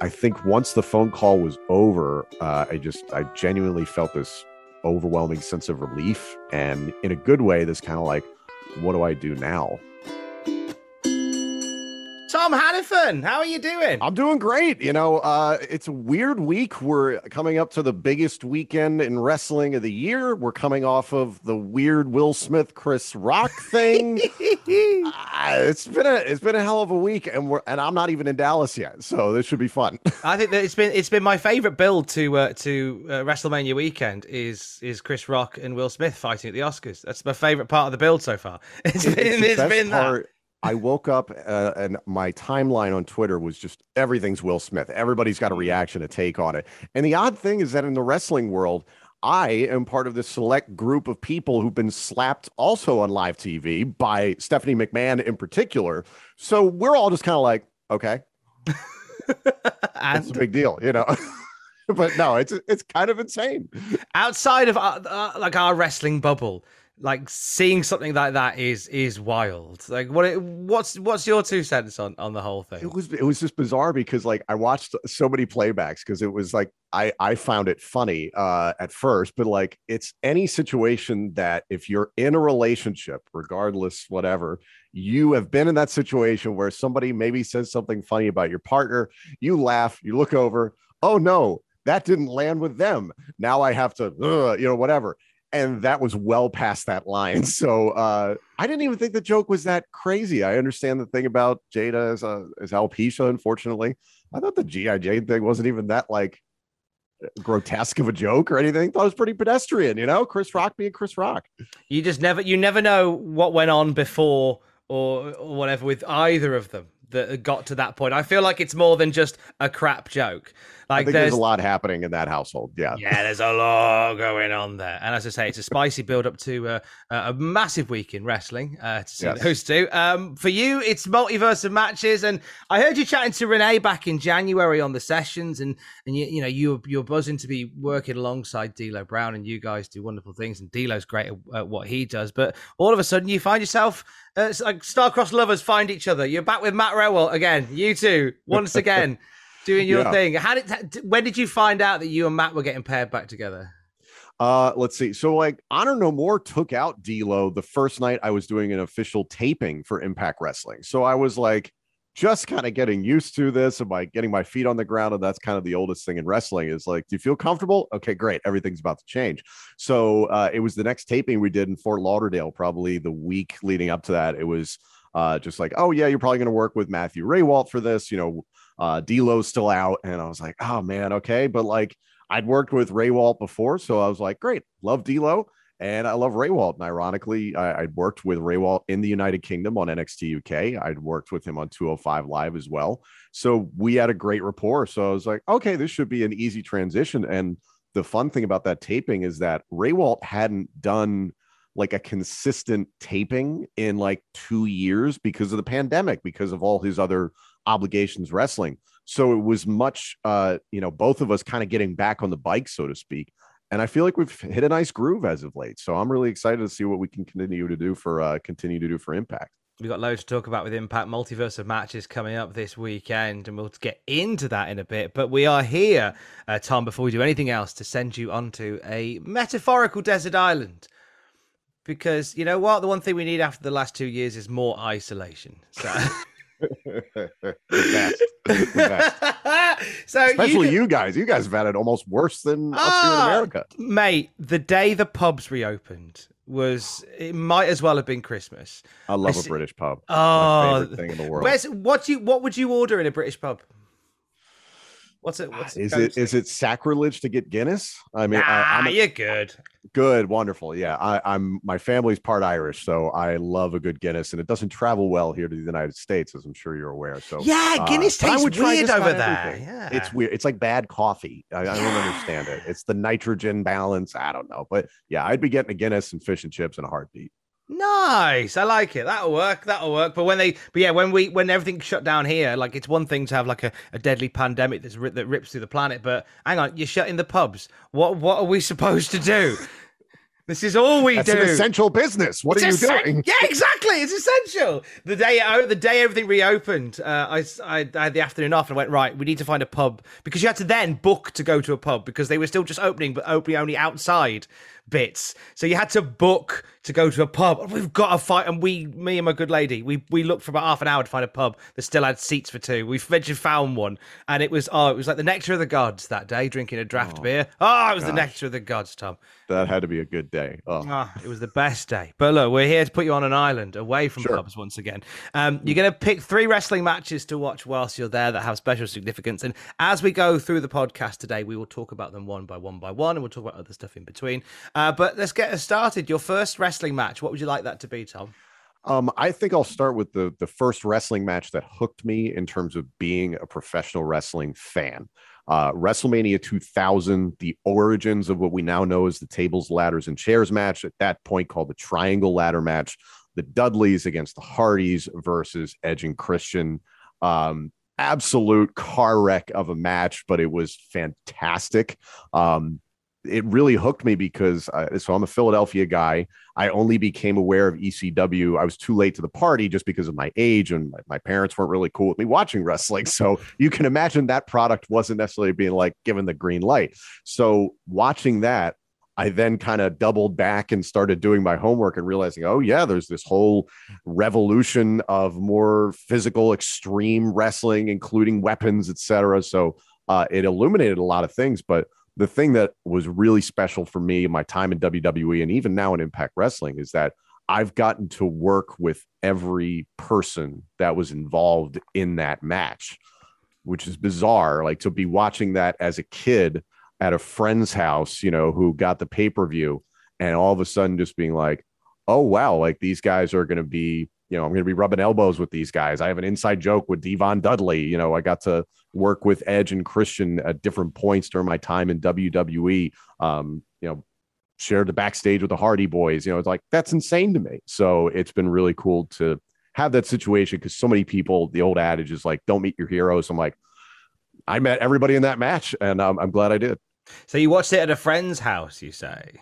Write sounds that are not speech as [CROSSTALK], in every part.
I think once the phone call was over, uh, I just I genuinely felt this overwhelming sense of relief, and in a good way, this kind of like, what do I do now? Tom Hannifan, how are you doing? I'm doing great. You know, uh, it's a weird week. We're coming up to the biggest weekend in wrestling of the year. We're coming off of the weird Will Smith Chris Rock thing. [LAUGHS] uh, it's been a it's been a hell of a week, and we're and I'm not even in Dallas yet, so this should be fun. [LAUGHS] I think that it's been it's been my favorite build to uh, to uh, WrestleMania weekend is is Chris Rock and Will Smith fighting at the Oscars. That's my favorite part of the build so far. [LAUGHS] It's It- been, the it's best been that. I woke up uh, and my timeline on Twitter was just everything's Will Smith. Everybody's got a reaction, a take on it. And the odd thing is that in the wrestling world, I am part of the select group of people who've been slapped also on live TV by Stephanie McMahon in particular. So we're all just kind of like, okay, it's a big deal, you know. [LAUGHS] but no, it's it's kind of insane. outside of our, uh, like our wrestling bubble, like seeing something like that is is wild. Like what it, what's what's your two cents on on the whole thing? It was it was just bizarre because like I watched so many playbacks because it was like I I found it funny uh at first, but like it's any situation that if you're in a relationship, regardless whatever, you have been in that situation where somebody maybe says something funny about your partner, you laugh, you look over, oh no, that didn't land with them. Now I have to, you know, whatever. And that was well past that line. [LAUGHS] So uh, I didn't even think the joke was that crazy. I understand the thing about Jada as a as alopecia. Unfortunately, I thought the GI Jane thing wasn't even that like grotesque of a joke or anything. thought it was pretty pedestrian. You know, Chris Rock being Chris Rock. You just never you never know what went on before or, or whatever with either of them that got to that point. I feel like it's more than just a crap joke. I Like think there's, there's a lot happening in that household. Yeah. yeah, there's a lot going on there. And as I say, it's a spicy build up to uh, a massive week in wrestling uh, to see Yes. those two. Um, for you, it's multiverse of matches. And I heard you chatting to Renee back in January on the sessions, and and you you know you you're buzzing to be working alongside D'Lo Brown, and you guys do wonderful things. And D'Lo's great at, at what he does, but all of a sudden you find yourself. Uh, like star-crossed lovers find each other. You're back with Matt Rehwoldt again. You two once [LAUGHS] again doing your Yeah. thing. How did? When did you find out that you and Matt were getting paired back together? Uh, let's see. So, like, Honor No More took out D'Lo the first night I was doing an official taping for Impact Wrestling. So I was like, just kind of getting used to this and by getting my feet on the ground. And that's kind of the oldest thing in wrestling is like, do you feel comfortable? Okay, great. Everything's about to change. So uh, it was the next taping we did in Fort Lauderdale, probably the week leading up to that. It was uh, just like, oh, yeah, you're probably going to work with Matthew Rehwoldt for this. You know, uh, D'Lo's still out. And I was like, oh, man, okay. But like, I'd worked with Rehwoldt before, so I was like, great, love D'Lo, and I love Rehwoldt. And ironically, I, I'd worked with Rehwoldt in the United Kingdom on NXT UK. I'd worked with him on 205 Live as well, so we had a great rapport. So I was like, okay, this should be an easy transition. And the fun thing about that taping is that Rehwoldt hadn't done like a consistent taping in like two years because of the pandemic, because of all his other obligations wrestling. So it was much, uh, you know, both of us kind of getting back on the bike, so to speak. And I feel like we've hit a nice groove as of late. So I'm really excited to see what we can continue to do for, uh, continue to do for Impact. We've got loads to talk about with Impact Multiverse of matches coming up this weekend, and we'll get into that in a bit. But we are here, uh, Tom, before we do anything else, to send you onto a metaphorical desert island. Because you know what? The one thing we need after the last two years is more isolation. So [LAUGHS] [LAUGHS] the best. The best. so Especially can- you, guys. You guys have had it almost worse than us here in Ah, America. mate. The day the pubs reopened was it might as well have been Christmas. I love I a see- British pub. Oh, My favorite thing in the world. What do you what would you order in a British pub? What's it? What's Is it is it sacrilege to get Guinness? I mean, Nah, I, I'm a- you're good. good, wonderful. Yeah, I, I'm my family's part Irish, so I love a good Guinness, and it doesn't travel well here to the United States, as I'm sure you're aware. So Yeah, uh, Guinness I tastes weird over there. Yeah, It's weird. It's like bad coffee. I, I don't understand it. [SIGHS] It's the nitrogen balance. I don't know, but yeah, I'd be getting a Guinness and fish and chips in a heartbeat. Nice. I like it. That'll work. That'll work. But when they, but yeah, when we, when everything shut down here, like it's one thing to have like a, a deadly pandemic that's that rips through the planet. But hang on, you're shutting the pubs. What, what are we [LAUGHS] supposed to do? This is all we That's do. an essential business. What It's are you essen- doing? Yeah, exactly. It's essential. The day oh, the day everything reopened, uh, I, I- I had the afternoon off and I went right. We need to find a pub because you had to then book to go to a pub because they were still just opening, but opening only outside bits. So you had to book to go to a pub. We've got a fight, and we, me and my good lady, we we looked for about half an hour to find a pub that still had seats for two. We eventually found one, and it was oh, it was like the nectar of the gods that day, drinking a draft beer. Oh, it was the nectar of the gods, Tom. That had to be a good day. Oh. Ah, it was the best day. But look, we're here to put you on an island away from Sure. pubs once again. Um, you're going to pick three wrestling matches to watch whilst you're there that have special significance. And as we go through the podcast today, we will talk about them one by one by one, and we'll talk about other stuff in between. Uh, but let's get us started. Your first wrestling match. What would you like that to be, Tom? Um, I think I'll start with the the first wrestling match that hooked me in terms of being a professional wrestling fan. Uh, WrestleMania 2000, the origins of what we now know as the tables, ladders, and chairs match. At that point, called the Triangle Ladder match. The Dudleys against the Hardys versus Edge and Christian. Um, absolute car wreck of a match, but it was fantastic. Um, it really hooked me because uh, so I'm a Philadelphia guy. I only became aware of ECW. I was too late to the party just because of my age, and my, my parents weren't really cool with me watching wrestling. [LAUGHS] So you can imagine that product wasn't necessarily being like given the green light. So watching that, I then kind of doubled back and started doing my homework and realizing, oh yeah, there's this whole revolution of more physical, extreme wrestling, including weapons, etc. So uh, it illuminated a lot of things, but the thing that was really special for me my time in WWE and even now in Impact Wrestling is that I've gotten to work with every person that was involved in that match, which is bizarre. Like to be watching that as a kid at a friend's house, you know, who got the pay per view, and all of a sudden just being like, oh, wow, like these guys are going to be, you know, I'm going to be rubbing elbows with these guys. I have an inside joke with Devon Dudley. You know, I got to work with Edge and Christian at different points during my time in WWE. Um, you know, shared the backstage with the Hardy Boys. You know, it's like that's insane to me. So it's been really cool to have that situation because so many people, the old adage is like, don't meet your heroes. I'm like, I met everybody in that match, and um, I'm glad I did. So you watched it at a friend's house, you say?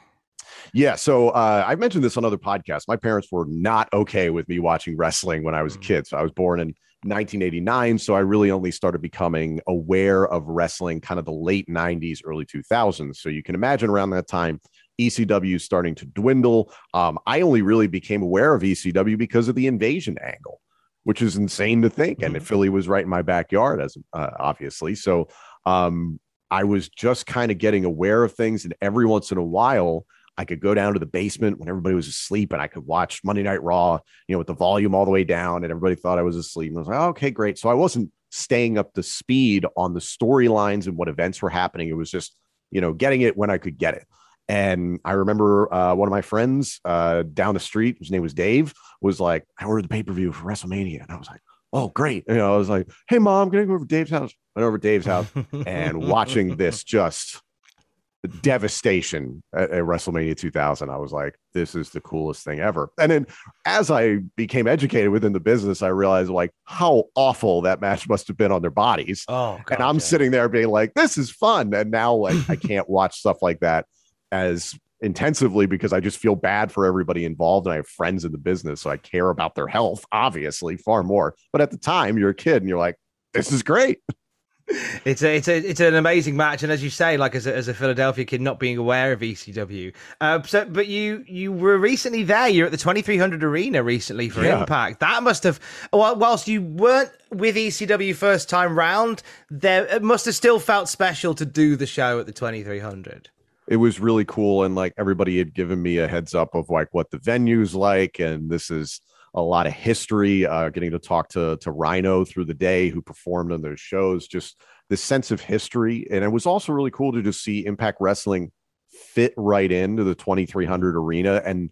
Yeah. So uh, I mentioned this on other podcasts. My parents were not okay with me watching wrestling when I was a kid. So I was born in 1989. So I really only started becoming aware of wrestling kind of the late 90s, early 2000s. So you can imagine around that time, ECW starting to dwindle. Um, I only really became aware of ECW because of the invasion angle, which is insane to think. And Philly was right in my backyard, as uh, obviously. So um, I was just kind of getting aware of things, and every once in a while, I could go down to the basement when everybody was asleep, and I could watch Monday Night Raw, you know, with the volume all the way down, and everybody thought I was asleep. And I was like, oh, okay, great. So I wasn't staying up to speed on the storylines and what events were happening. It was just, you know, getting it when I could get it. And I remember uh, one of my friends uh, down the street, whose name was Dave, was like, I ordered the pay per view for WrestleMania. And I was like, oh, great. You know, I was like, hey, mom, can I go over to Dave's house? Went over to Dave's house [LAUGHS] and watching this just devastation at, at WrestleMania 2000. I was like, this is the coolest thing ever. And then as I became educated within the business, I realized like how awful that match must have been on their bodies. Oh, and I'm sitting there being like, this is fun. And now like I can't watch stuff like that as intensively because I just feel bad for everybody involved. And I have friends in the business, so I care about their health, obviously, far more. But at the time, you're a kid and you're like, this is great. It's a, it's a, it's an amazing match, and as you say, like as a, as a Philadelphia kid, not being aware of ECW. Uh, so, but you you were recently there. You're at the 2300 Arena recently for yeah. Impact. That must have, well, whilst you weren't with ECW first time round, there it must have still felt special to do the show at the 2300 it was really cool and like everybody had given me a heads up of like what the venue's like and this is a lot of history, uh, getting to talk to to Rhino through the day, who performed on those shows, just this sense of history. And it was also really cool to just see Impact Wrestling fit right into the 2300 arena. And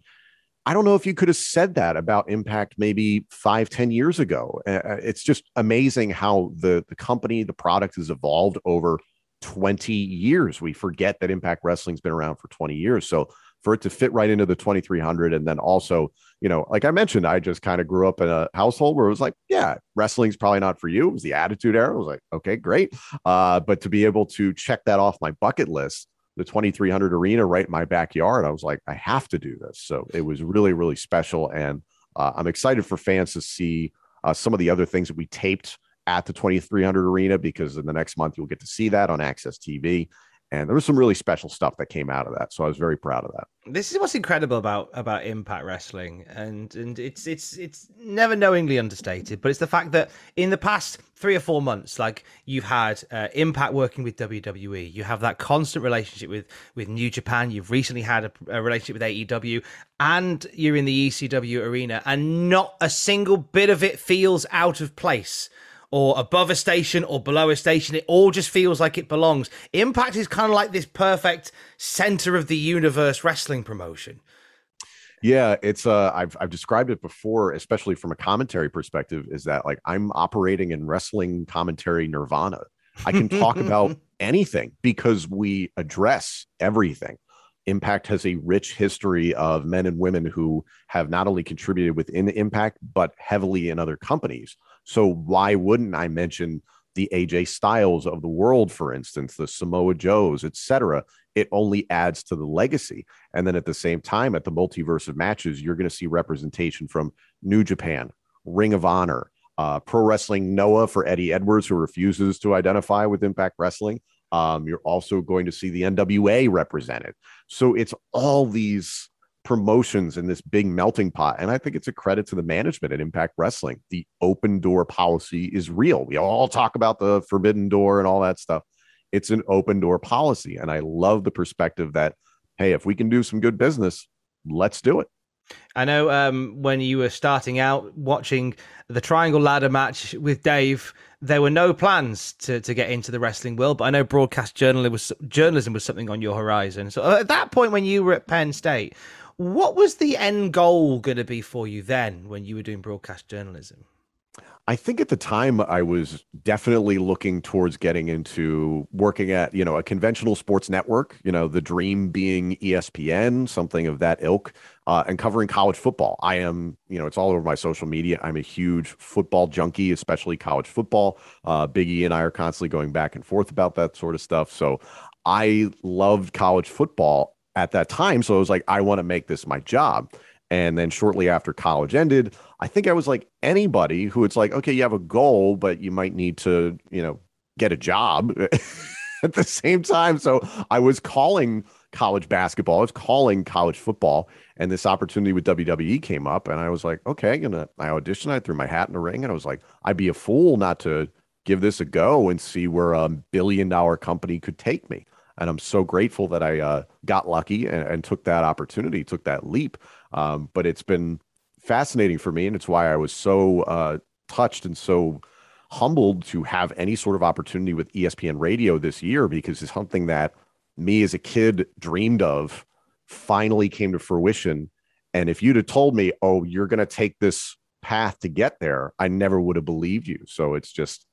I don't know if you could have said that about Impact maybe five, ten years ago. Uh, uh it's just amazing how the, the company, the product has evolved over 20 years. We forget that Impact Wrestling's been around for 20 years. So for it to fit right into the 2300 and then also you know like i mentioned i just kind of grew up in a household where it was like yeah wrestling's probably not for you. It was the attitude era. I was like okay great. Uh, but to be able to check that off my bucket list the 2300 arena right in my backyard i was like i have to do this. So it was really really special. And uh, i'm excited for fans to see uh, some of the other things that we taped at the 2300 arena because in the next month you'll get to see that on AXS TV and there was some really special stuff that came out of that so i was very proud of that. This is what's incredible about about impact wrestling and and it's it's it's never knowingly understated but it's the fact that in the past three or four months like you've had uh, impact working with wwe you have that constant relationship with with new japan you've recently had a, a relationship with aew and you're in the ecw arena and not a single bit of it feels out of place or above a station or below a station. It all just feels like it belongs. Impact is kind of like this perfect center of the universe wrestling promotion. Yeah, it's uh I've I've described it before, especially from a commentary perspective, is that like I'm operating in wrestling commentary nirvana. I can talk about [LAUGHS] anything because we address everything. Impact has a rich history of men and women who have not only contributed within Impact, but heavily in other companies. So why wouldn't I mention the AJ Styles of the world, for instance, the Samoa Joes, etc.? It only adds to the legacy. And then at the same time, at the multiverse of matches, you're going to see representation from New Japan, Ring of Honor, uh, Pro Wrestling Noah for Eddie Edwards, who refuses to identify with Impact Wrestling. Um, you're also going to see the NWA represented. So it's all these promotions in this big melting pot. And I think it's a credit to the management at Impact Wrestling. The open door policy is real. We all talk about the forbidden door and all that stuff. It's an open door policy. And I love the perspective that, hey, if we can do some good business, let's do it. I know um, when you were starting out watching the Triangle Ladder match with Dave, there were no plans to, to get into the wrestling world, but I know broadcast journalism was, journalism was something on your horizon. So at that point, when you were at Penn State, what was the end goal going to be for you then when you were doing broadcast journalism? I think at the time I was definitely looking towards getting into working at, you know, a conventional sports network, you know, the dream being ESPN, something of that ilk, uh, and covering college football. I am, you know, it's all over my social media. I'm a huge football junkie, especially college football. Uh, and I are constantly going back and forth about that sort of stuff. So I loved college football at that time. So I was like, I want to make this my job. And then shortly after college ended, I think I was like anybody who it's like, okay, you have a goal, but you might need to, you know, get a job [LAUGHS] at the same time. So I was calling college basketball, I was calling college football, and this opportunity with WWE came up, and I was like, okay, I'm gonna I auditioned, I threw my hat in the ring, and I was like, I'd be a fool not to give this a go and see where a billion dollar company could take me and I'm so grateful that I uh, got lucky and, and, took that opportunity, took that leap. Um, but it's been fascinating for me, and it's why I was so uh, touched and so humbled to have any sort of opportunity with ESPN Radio this year because it's something that me as a kid dreamed of finally came to fruition. And if you'd have told me, "Oh, you're going to take this path to get there," I never would have believed you. So it's just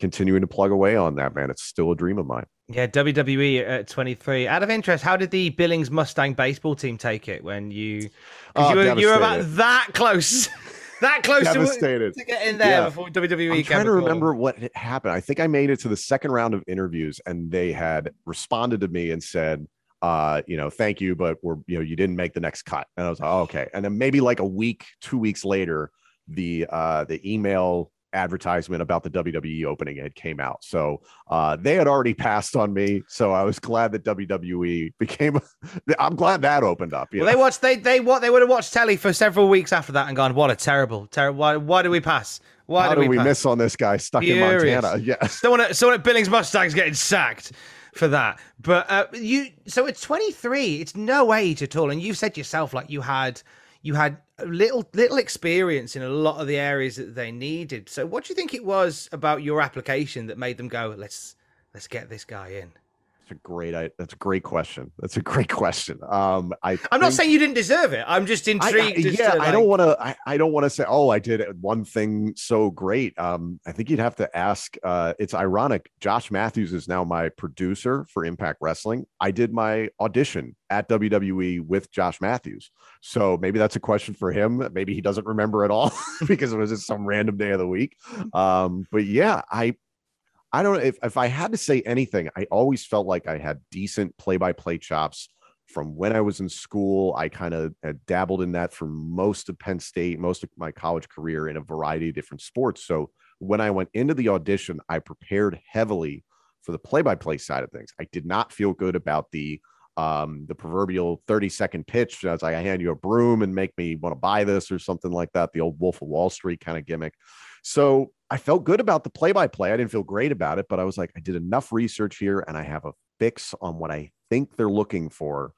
continuing to plug away on that, man. It's still a dream of mine. Yeah, WWE at 23. Out of interest, how did the Billings Mustang baseball team take it when you oh, you, were, you were about that close? [LAUGHS] that close to, to, get in there yeah. before WWE. I'm trying to remember what happened. I think I made it to the second round of interviews, and they had responded to me and said, uh, you know, thank you, but we're, you know, you didn't make the next cut. And I was like, oh, okay. And then maybe like a week, two weeks later, the uh, the email advertisement about the WWE opening had came out. So uh, they had already passed on me. So I was glad that WWE [LAUGHS] became. I'm glad that opened up. Well, they watched they they what they would have watched telly for several weeks after that and gone, what a terrible, terrible. Why, why do we pass? Why How do we, we, pass? miss on this guy stuck Furious. in Montana? [LAUGHS] Yes. Someone at, someone at Billings Mustangs getting sacked for that. But uh, you, so at 23. It's no age at all. And you said yourself, like you had, you had little little experience in a lot of the areas that they needed. So what do you think it was about your application that made them go, let's let's get this guy in? That's a great. I, that's a great question. That's a great [LAUGHS] question. Um, I. I'm not saying you didn't deserve it. I'm just I- I- intrigued. yeah, to, I don't want to. I, I don't want to say, oh, I did one thing so great. Um, I think you'd have to ask. Uh, it's ironic. Josh Matthews is now my producer for Impact Wrestling. I did my audition at WWE with Josh Matthews, so maybe that's a question for him. Maybe he doesn't remember at all [LAUGHS] because it was just some random day of the week. Um, but yeah, I. I don't know if, if I had to say anything, I always felt like I had decent play by play chops from when I was in school. I kind of dabbled in that for most of Penn State, most of my college career in a variety of different sports. So when I went into the audition, I prepared heavily for the play by play side of things. I did not feel good about the um the proverbial 30 second pitch I was like, I hand you a broom and make me want to buy this or something like that the old wolf of wall street kind of gimmick so I felt good about the play by play. I didn't feel great about it, but I was like, I did enough research here and I have a fix on what I think they're looking for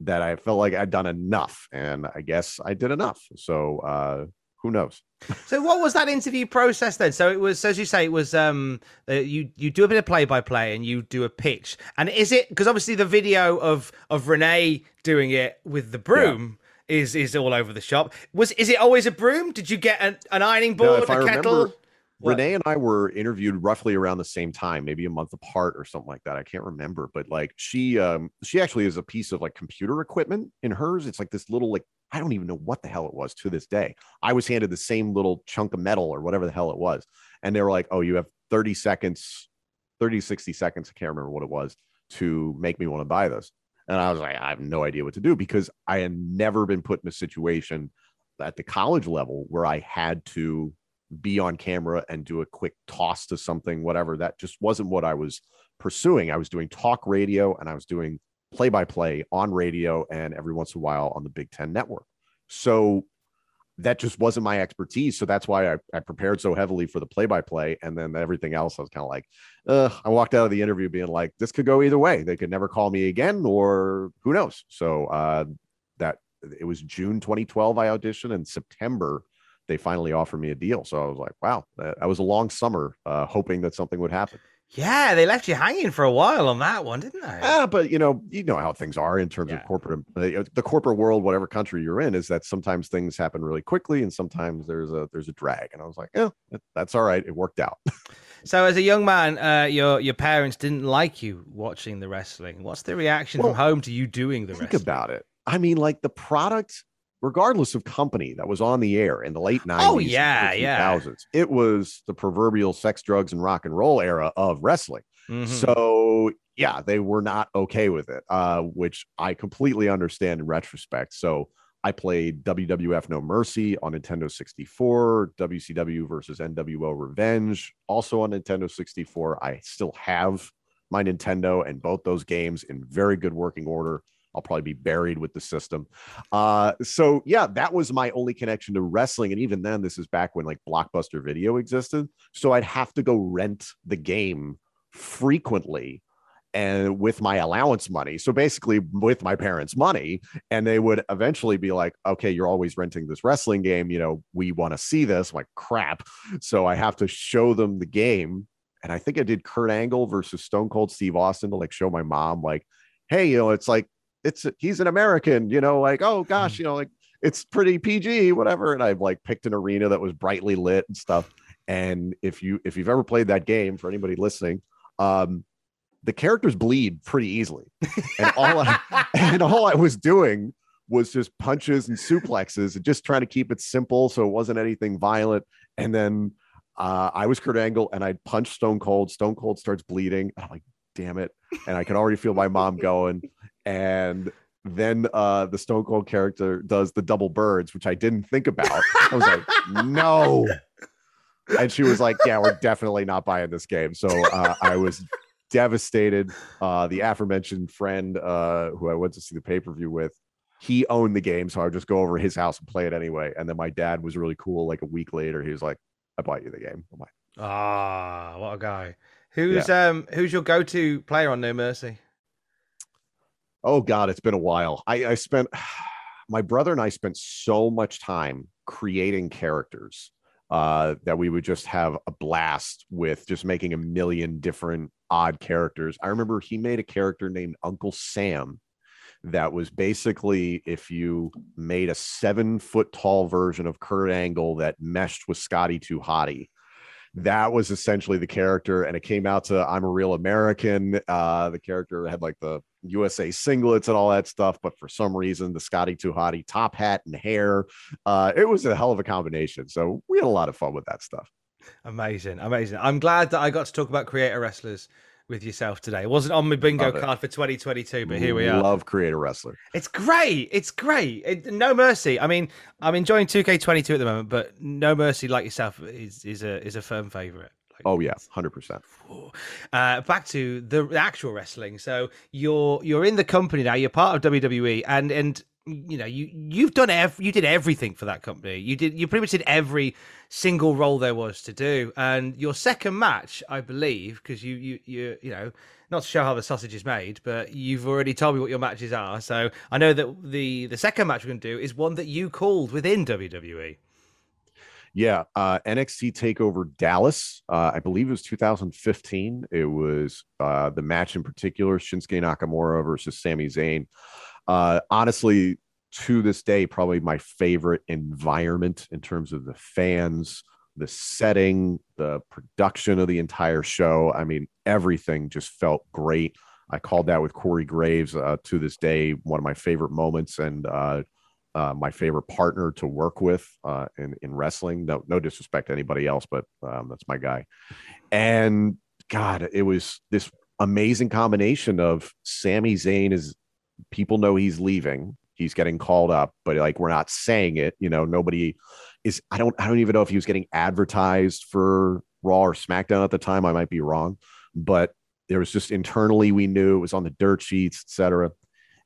that I felt like I'd done enough. And I guess I did enough. So uh, who knows? So what was that interview process then? So it was, as you say, it was um uh, you you do a bit of play by play and you do a pitch. And is it because obviously the video of of Renee doing it with the broom is is all over the shop. Was is it always a broom? Did you get an, an ironing board, I a kettle? remember, What? Renee and I were interviewed roughly around the same time, maybe a month apart or something like that. I can't remember, but like she um she actually is a piece of like computer equipment in hers. It's like this little like I don't even know what the hell it was to this day. I was handed the same little chunk of metal or whatever the hell it was. And they were like, "Oh, you have 30 seconds, 30 60 seconds, I can't remember what it was, to make me want to buy this." And I was like, I have no idea what to do because I had never been put in a situation at the college level where I had to be on camera and do a quick toss to something, whatever. That just wasn't what I was pursuing. I was doing talk radio and I was doing play by play on radio and every once in a while on the Big Ten network. So that just wasn't my expertise. So that's why I, I prepared so heavily for the play by play. And then everything else, I was kind of like, uh, I walked out of the interview being like, this could go either way. They could never call me again, or who knows. So uh, that it was June 2012, I auditioned, in September, they finally offered me a deal. So I was like, wow, that, that was a long summer uh, hoping that something would happen. Yeah, they left you hanging for a while on that one, didn't they? Ah, but you know, you know how things are in terms Yeah. of corporate, uh, the corporate world, whatever country you're in, is that sometimes things happen really quickly, and sometimes there's a there's a drag. And I was like, yeah, that's all right. It worked out. [LAUGHS] So, as a young man, uh, your your parents didn't like you watching the wrestling. What's the reaction Well, from home to you doing the Think wrestling? about it. I mean, like the product, regardless of company that was on the air in the late 90s, Oh, yeah, yeah. 2000s, it was the proverbial sex, drugs, and rock and roll era of wrestling. Mhm. So yeah, they were not okay with it, uh, which I completely understand in retrospect. So I played WWF No Mercy on Nintendo 64, WCW versus NWO Revenge, also on Nintendo 64. I still have my Nintendo and both those games in very good working order. I'll probably be buried with the system. Uh, so yeah, that was my only connection to wrestling. And even then, this is back when like Blockbuster Video existed. So I'd have to go rent the game frequently and with my allowance money. So basically with my parents' money. And they would eventually be like, okay, you're always renting this wrestling game. You know, we want to see this. I'm like, crap. So I have to show them the game. And I think I did Kurt Angle versus Stone Cold Steve Austin to like show my mom, like, hey, you know, it's like it's he's an American, you know, like, oh gosh, you know, like it's pretty PG, whatever. And I've like picked an arena that was brightly lit and stuff. And if you if you've ever played that game for anybody listening, um, the characters bleed pretty easily. And all I [LAUGHS] and all I was doing was just punches and suplexes and just trying to keep it simple so it wasn't anything violent. And then uh, I was Kurt Angle and I'd punch Stone Cold. Stone Cold starts bleeding. I'm like, damn it. And I can already feel my mom going. And then uh, the Stone Cold character does the double birds, which I didn't think about. I was like, [LAUGHS] no. and she was like, "Yeah, we're definitely not buying this game." So uh, I was devastated. Uh, the aforementioned friend uh, who I went to see the pay per view with, he owned the game, so I would just go over to his house and play it anyway. And then my dad was really cool. Like a week later, he was like, "I bought you the game." I'm like, Ah, what a guy. Who's um who's your go-to player on No Mercy? Oh God, it's been a while. I, I spent [SIGHS] my brother and I spent so much time creating characters uh, that we would just have a blast with just making a million different odd characters. I remember he made a character named Uncle Sam that was basically if you made a seven foot tall version of Kurt Angle that meshed with Scotty 2 Hotty that was essentially the character and it came out to i'm a real american uh the character had like the usa singlets and all that stuff but for some reason the scotty 2 hotty top hat and hair uh it was a hell of a combination. So we had a lot of fun with that stuff. Amazing amazing. I'm glad that i got to talk about creator wrestlers with yourself today. It wasn't on my bingo card for 2022, but here we are. Love Creator Wrestler. It's great. It's great. It, no mercy. I mean, I'm enjoying 2K22 at the moment, but No Mercy, like yourself, is is a is a firm favorite. Like, oh yeah, hundred percent. Uh, back to the actual wrestling. So you're you're in the company now. You're part of WWE, and and you know you you've done ev- you did everything for that company. You did you pretty much did every single role there was to do. And your second match i believe because you you you you know not to show how the sausage is made but you've already told me what your matches are. So i know that the the second match we're going to do is one that you called within wwe yeah uh nxt takeover dallas uh i believe it was 2015 it was uh the match in particular shinsuke nakamura versus Sami Zayn uh, honestly, to this day, probably my favorite environment in terms of the fans, the setting, the production of the entire show. I mean, everything just felt great. I called that with Corey Graves uh, to this day, one of my favorite moments and uh, uh, my favorite partner to work with uh, in, in wrestling. No, no disrespect to anybody else, but um, that's my guy. And God, it was this amazing combination of Sami Zayn is people know he's leaving. He's getting called up, but like we're not saying it. You know, nobody is. I don't. I don't even know if he was getting advertised for Raw or SmackDown at the time. I might be wrong, but there was just internally we knew it was on the dirt sheets, etc.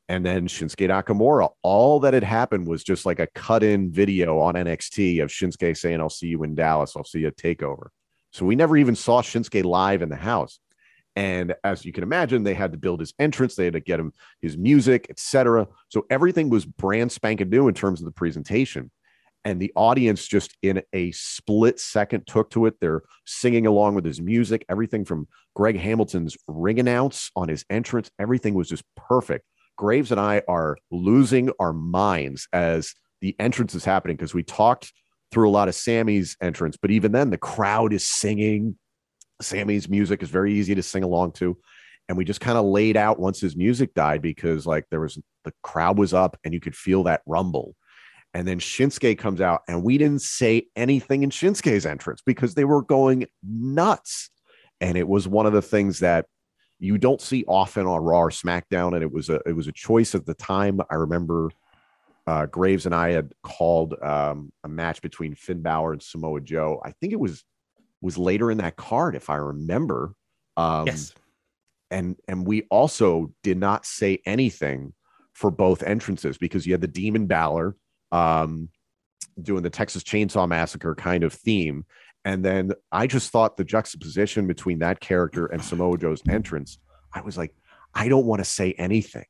And then Shinsuke Nakamura, all that had happened was just like a cut in video on NXT of Shinsuke saying, I'll see you in Dallas. I'll see you at TakeOver. So we never even saw Shinsuke live in the house. And as you can imagine, they had to build his entrance, they had to get him his music, etc. So everything was brand spanking new in terms of the presentation. And the audience just in a split second took to it. They're singing along with his music, everything from Greg Hamilton's ring announce on his entrance, everything was just perfect. Graves and I are losing our minds as the entrance is happening because we talked through a lot of Sami's entrance, but even then the crowd is singing Sami's music is very easy to sing along to. And we just kind of laid out once his music died because like there was the crowd was up and you could feel that rumble. And then Shinsuke comes out, and we didn't say anything in Shinsuke's entrance because they were going nuts. And it was one of the things that you don't see often on Raw or SmackDown. And it was a it was a choice at the time. I remember uh, Graves and I had called um, a match between Finn Balor and Samoa Joe. I think it was was later in that card, if I remember. Um, yes. And and we also did not say anything for both entrances because you had the Demon Balor um, doing the Texas Chainsaw Massacre kind of theme, and then I just thought the juxtaposition between that character and Samoa Joe's entrance, I was like, I don't want to say anything.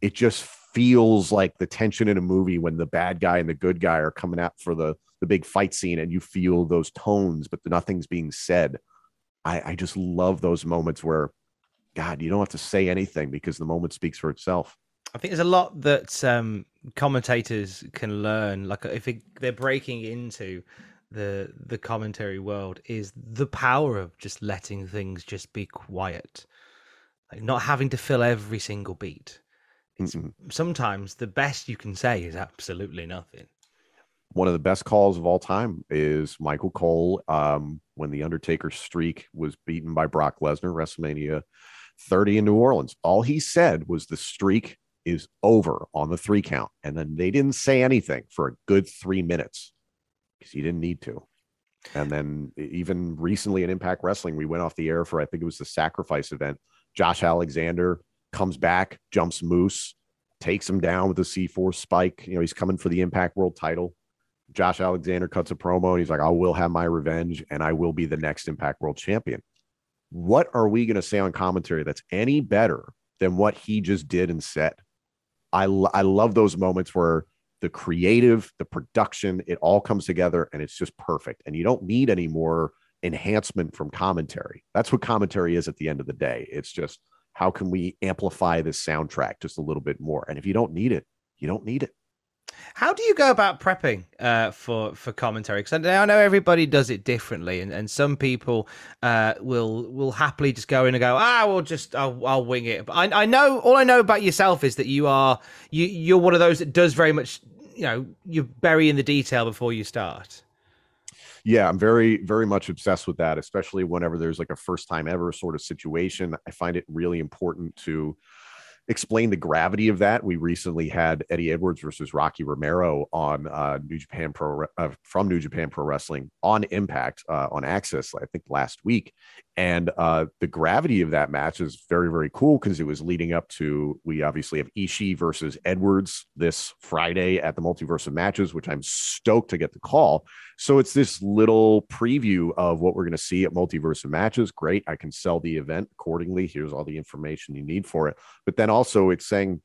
It just feels like the tension in a movie when the bad guy and the good guy are coming out for the the big fight scene and you feel those tones, but nothing's being said. I, I just love those moments where, God, you don't have to say anything because the moment speaks for itself. I think there's a lot that um, commentators can learn. Like if it, they're breaking into the the commentary world, is the power of just letting things just be quiet, like not having to fill every single beat. Sometimes the best you can say is absolutely nothing one of the best calls of all time is Michael Cole um, when the Undertaker streak was beaten by Brock Lesnar, WrestleMania 30 in New Orleans. All he said was the streak is over on the three count. And then they didn't say anything for a good three minutes because he didn't need to. And then even recently in Impact Wrestling, we went off the air for I think it was the sacrifice event. Josh Alexander comes back, jumps Moose, takes him down with a C4 spike. You know, he's coming for the Impact World title. Josh Alexander cuts a promo and he's like, I will have my revenge and I will be the next Impact World Champion. What are we going to say on commentary that's any better than what he just did and said? I, I love those moments where the creative, the production, it all comes together and it's just perfect. And you don't need any more enhancement from commentary. That's what commentary is at the end of the day. It's just how can we amplify this soundtrack just a little bit more? And if you don't need it, you don't need it. How do you go about prepping uh, for for commentary? Because I know everybody does it differently, and, and some people uh, will will happily just go in and go, ah, well, just I'll, I'll wing it. But I, I know all I know about yourself is that you are you you're one of those that does very much, you know, you bury in the detail before you start yeah, I'm very, very much obsessed with that, especially whenever there's like a first time ever sort of situation. I find it really important to explain the gravity of that. We recently had Eddie Edwards versus Rocky Romero on uh, New Japan Pro uh, from New Japan Pro Wrestling on Impact uh, on AXS, I think last week, and uh, the gravity of that match is very very cool because it was leading up to we obviously have Ishii versus Edwards this Friday at the Multiverse of Matches, which I'm stoked to get the call. So it's this little preview of what we're going to see at Multiverse of Matches. Great, I can sell the event accordingly. Here's all the information you need for it, but then also it's saying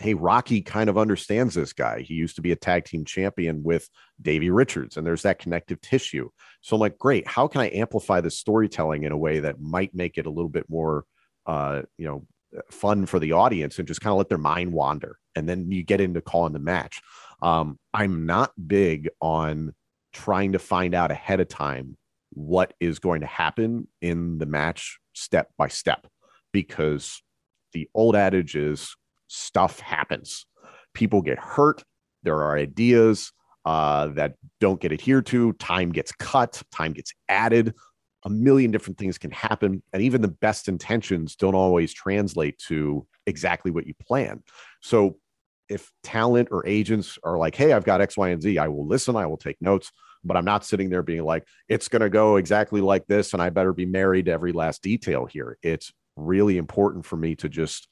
hey, Rocky kind of understands this guy. He used to be a tag team champion with Davey Richards, and there's that connective tissue. So I'm like, great. How can I amplify the storytelling in a way that might make it a little bit more, uh, you know, fun for the audience and just kind of let their mind wander, and then you get into calling the match. Um, I'm not big on trying to find out ahead of time what is going to happen in the match step by step because the old adage is stuff happens. People get hurt. There are ideas uh, that don't get adhered to. Time gets cut, time gets added. A million different things can happen. And even the best intentions don't always translate to exactly what you plan. So if talent or agents are like, hey, I've got X, Y, and Z, I will listen, I will take notes, but I'm not sitting there being like, it's going to go exactly like this, and I better be married to every last detail here. It's really important for me to just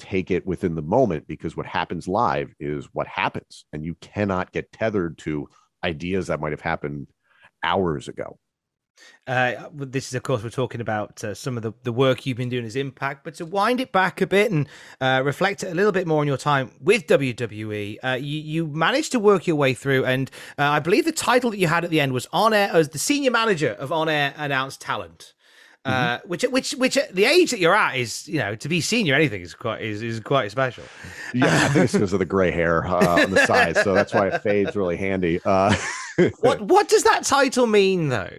take it within the moment because what happens live is what happens and you cannot get tethered to ideas that might have happened hours ago uh, this is, of course, we're talking about uh, some of the, the work you've been doing as Impact, but to wind it back a bit and uh, reflect a little bit more on your time with WWE, uh, you, you, managed to work your way through, and uh, I believe the title that you had at the end was on air as the senior manager of on air announced talent. Uh, mm-hmm. which which which the age that you're at is you know to be senior anything is quite is, is quite special. Yeah, I think it's because of the gray hair uh, on the side, so that's why it [LAUGHS] fades really handy. Uh, what what does that title mean though?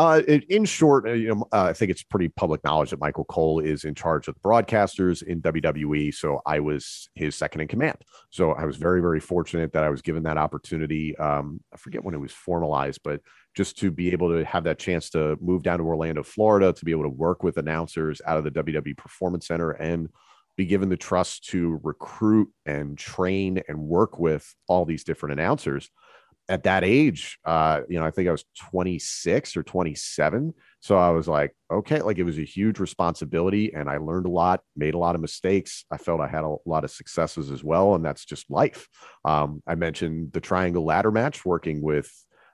Uh, in short, uh, you know, uh, I think it's pretty public knowledge that Michael Cole is in charge of the broadcasters in WWE. So I was his second in command. So I was very, very fortunate that I was given that opportunity. Um, I forget when it was formalized, but just to be able to have that chance to move down to Orlando, Florida, to be able to work with announcers out of the WWE Performance Center and be given the trust to recruit and train and work with all these different announcers at that age, uh, you know, I think I was 26 or 27. So I was like, okay, like it was a huge responsibility and I learned a lot, made a lot of mistakes. I felt I had a lot of successes as well. And that's just life. Um, I mentioned the triangle ladder match working with,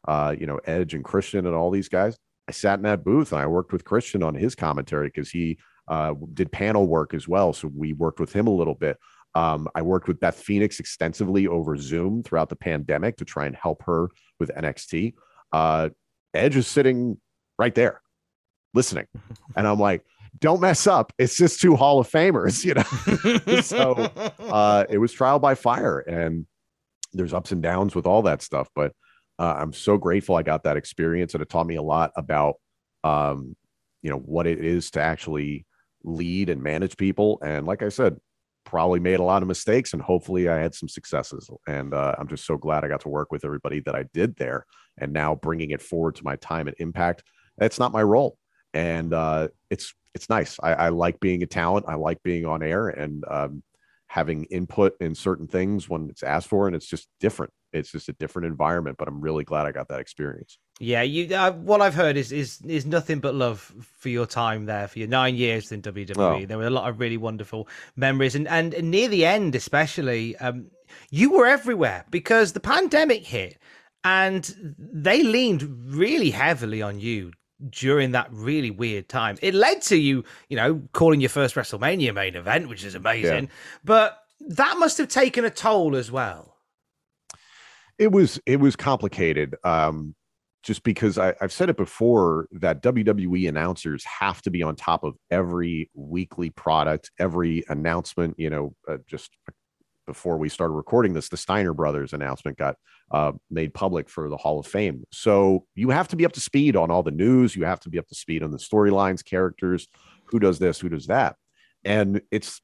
uh, you know, Edge and Christian and all these guys. I sat in that booth and I worked with Christian on his commentary because he uh, did panel work as well. So we worked with him a little bit. Um, I worked with Beth Phoenix extensively over Zoom throughout the pandemic to try and help her with NXT. Uh, Edge is sitting right there listening. [LAUGHS] And I'm like, don't mess up. It's just two Hall of Famers, [LAUGHS] you know? so uh, it was trial by fire. And there's ups and downs with all that stuff. But uh, I'm so grateful I got that experience. And it taught me a lot about, um, you know, what it is to actually lead and manage people. And like I said, probably made a lot of mistakes and hopefully I had some successes. And uh, I'm just so glad I got to work with everybody that I did there. And now bringing it forward to my time at Impact, that's not my role. And uh, it's it's nice. I, I, like being a talent. I like being on air and um, having input in certain things when it's asked for. And it's just different. It's just a different environment. But I'm really glad I got that experience. Yeah, you. Uh, what I've heard is is is nothing but love for your time there, for your nine years in WWE. Oh. There were a lot of really wonderful memories, and and near the end, especially, um, you were everywhere because the pandemic hit, and they leaned really heavily on you during that really weird time. It led to you, you know, calling your first WrestleMania main event, which is amazing, yeah. but that must have taken a toll as well. It was it was complicated. Um, just because I, have said it before that WWE announcers have to be on top of every weekly product, every announcement. You know, uh, just before we started recording this, the Steiner brothers announcement got uh, made public for the Hall of Fame. So you have to be up to speed on all the news. You have to be up to speed on the storylines, characters, who does this, who does that. And it's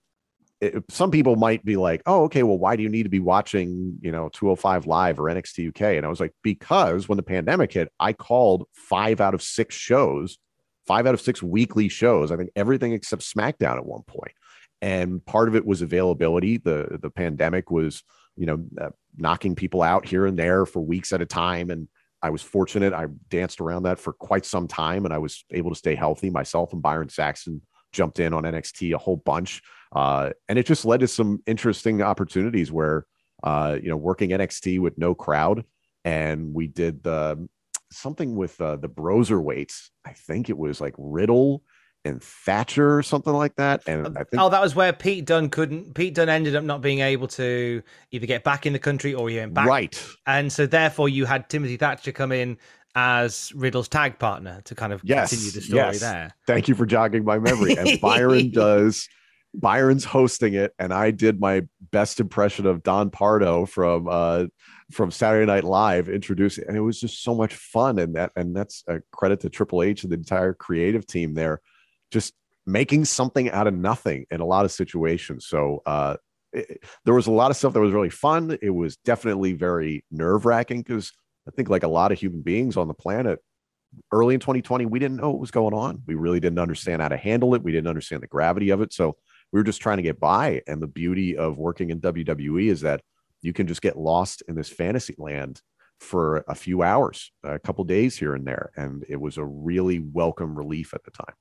it, some people might be like, oh, okay, well, why do you need to be watching, you know, 205 Live or NXT UK? And I was like, because when the pandemic hit, I called five out of six shows, five out of six weekly shows. I think everything except SmackDown at one point. And part of it was availability. The the pandemic was, you know, uh, knocking people out here and there for weeks at a time. And I was fortunate. I danced around that for quite some time, and I was able to stay healthy. Myself and Byron Saxton jumped in on NXT a whole bunch uh, and it just led to some interesting opportunities where, uh, you know, working NXT with no crowd, and we did the something with uh, the Broserweights. I think it was like Riddle and Thatcher or something like that. And I think oh, that was where Pete Dunne couldn't. Pete Dunne ended up not being able to either get back in the country or he went back. Right. And so therefore, you had Timothy Thatcher come in as Riddle's tag partner to kind of yes, continue the story yes. there. Thank you for jogging my memory. And [LAUGHS] Byron does Byron's hosting it, and I did my best impression of Don Pardo from uh, from Saturday Night Live introducing, and it was just so much fun. And that and that's a credit to Triple H and the entire creative team there, just making something out of nothing in a lot of situations. So uh, it, there was a lot of stuff that was really fun. It was definitely very nerve wracking because I think, like a lot of human beings on the planet, early in 2020, we didn't know what was going on. We really didn't understand how to handle it. We didn't understand the gravity of it. So we were just trying to get by. And the beauty of working in WWE is that you can just get lost in this fantasy land for a few hours, a couple days here and there. And it was a really welcome relief at the time.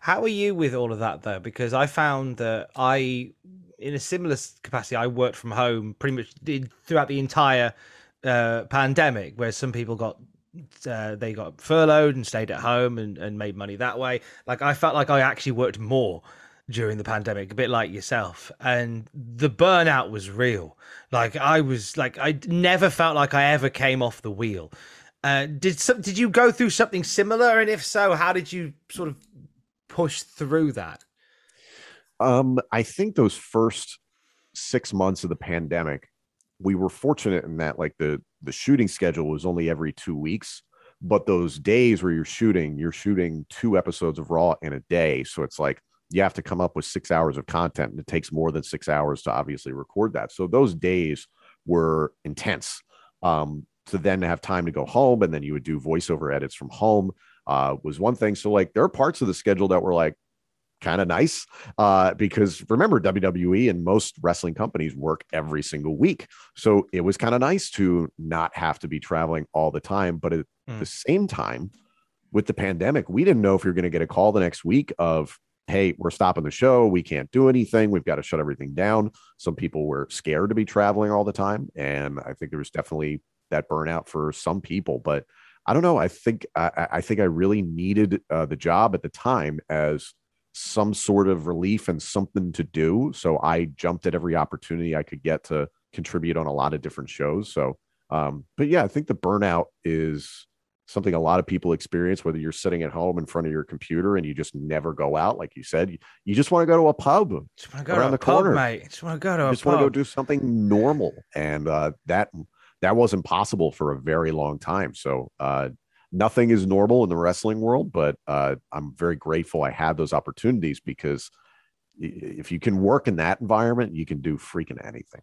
How are you with all of that though? Because I found that I, in a similar capacity, I worked from home pretty much throughout the entire uh, pandemic, where some people got uh, they got furloughed and stayed at home and, and made money that way. Like I felt like I actually worked more during the pandemic, a bit like yourself, and the burnout was real. Like I was like I never felt like I ever came off the wheel. Uh, did some, did you go through something similar, and if so, how did you sort of push through that? Um, I think those first six months of the pandemic, we were fortunate in that like the the shooting schedule was only every two weeks but those days where you're shooting you're shooting two episodes of raw in a day so it's like you have to come up with six hours of content and it takes more than six hours to obviously record that so those days were intense um, to then have time to go home and then you would do voiceover edits from home uh, was one thing so like there are parts of the schedule that were like kind of nice uh, because remember WWE and most wrestling companies work every single week. So it was kind of nice to not have to be traveling all the time. But at mm. the same time, with the pandemic, we didn't know if you're going to get a call the next week of, hey, we're stopping the show. We can't do anything. We've got to shut everything down. Some people were scared to be traveling all the time. And I think there was definitely that burnout for some people. But I don't know. I think I, I think I really needed uh, the job at the time as some sort of relief and something to do. So I jumped at every opportunity I could get to contribute on a lot of different shows. So, um, but yeah, I think the burnout is something a lot of people experience, whether you're sitting at home in front of your computer and you just never go out, like you said, you, you just want to go to a pub just want to go around the pub, corner, mate. Just want to go to a just want to go do something normal, and uh, that that wasn't possible for a very long time. So, uh, nothing is normal in the wrestling world, but uh, I'm very grateful I had those opportunities because if you can work in that environment, you can do freaking anything.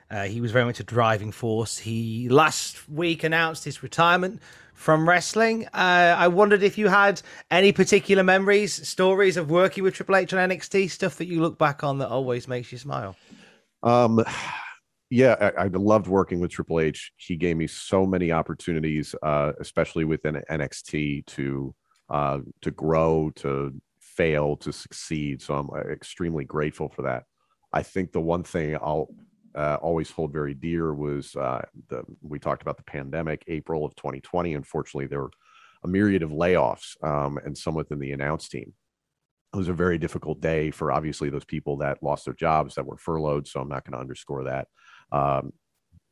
Uh, he was very much a driving force. He last week announced his retirement from wrestling. Uh, I wondered if you had any particular memories, stories of working with Triple H on NXT, stuff that you look back on that always makes you smile. Um, yeah, I, I loved working with Triple H. He gave me so many opportunities, uh, especially within NXT, to uh, to grow, to fail, to succeed. So I'm uh, extremely grateful for that. I think the one thing I'll uh, always hold very dear was uh, the we talked about the pandemic, April of 2020. Unfortunately, there were a myriad of layoffs um, and some within the announce team. It was a very difficult day for obviously those people that lost their jobs that were furloughed. So I'm not going to underscore that, um,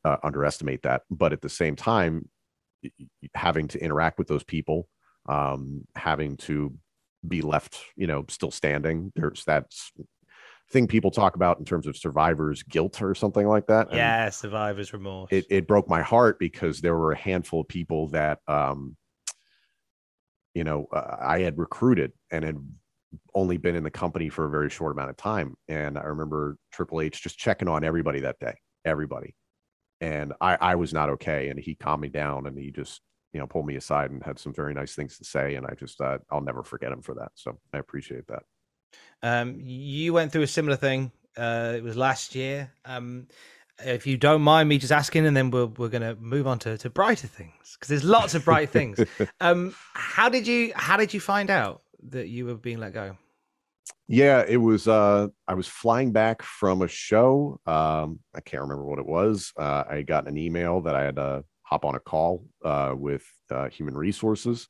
uh, underestimate that. But at the same time, having to interact with those people, um, having to be left, you know, still standing. There's that's thing people talk about in terms of survivor's guilt or something like that. Yeah, and survivor's remorse. It, it broke my heart because there were a handful of people that, um, you know, uh, I had recruited and had only been in the company for a very short amount of time. And I remember Triple H just checking on everybody that day, everybody. And I, I was not okay. And he calmed me down and he just, you know, pulled me aside and had some very nice things to say. And I just, uh, I'll never forget him for that. So I appreciate that. Um, you went through a similar thing. Uh, it was last year. Um, if you don't mind me just asking, and then we're we're going to move on to, to brighter things because there's lots of bright things. [LAUGHS] Um, how did you how did you find out that you were being let go? Yeah, it was. Uh, I was flying back from a show. Um, I can't remember what it was. Uh, I got an email that I had to hop on a call uh, with uh, human resources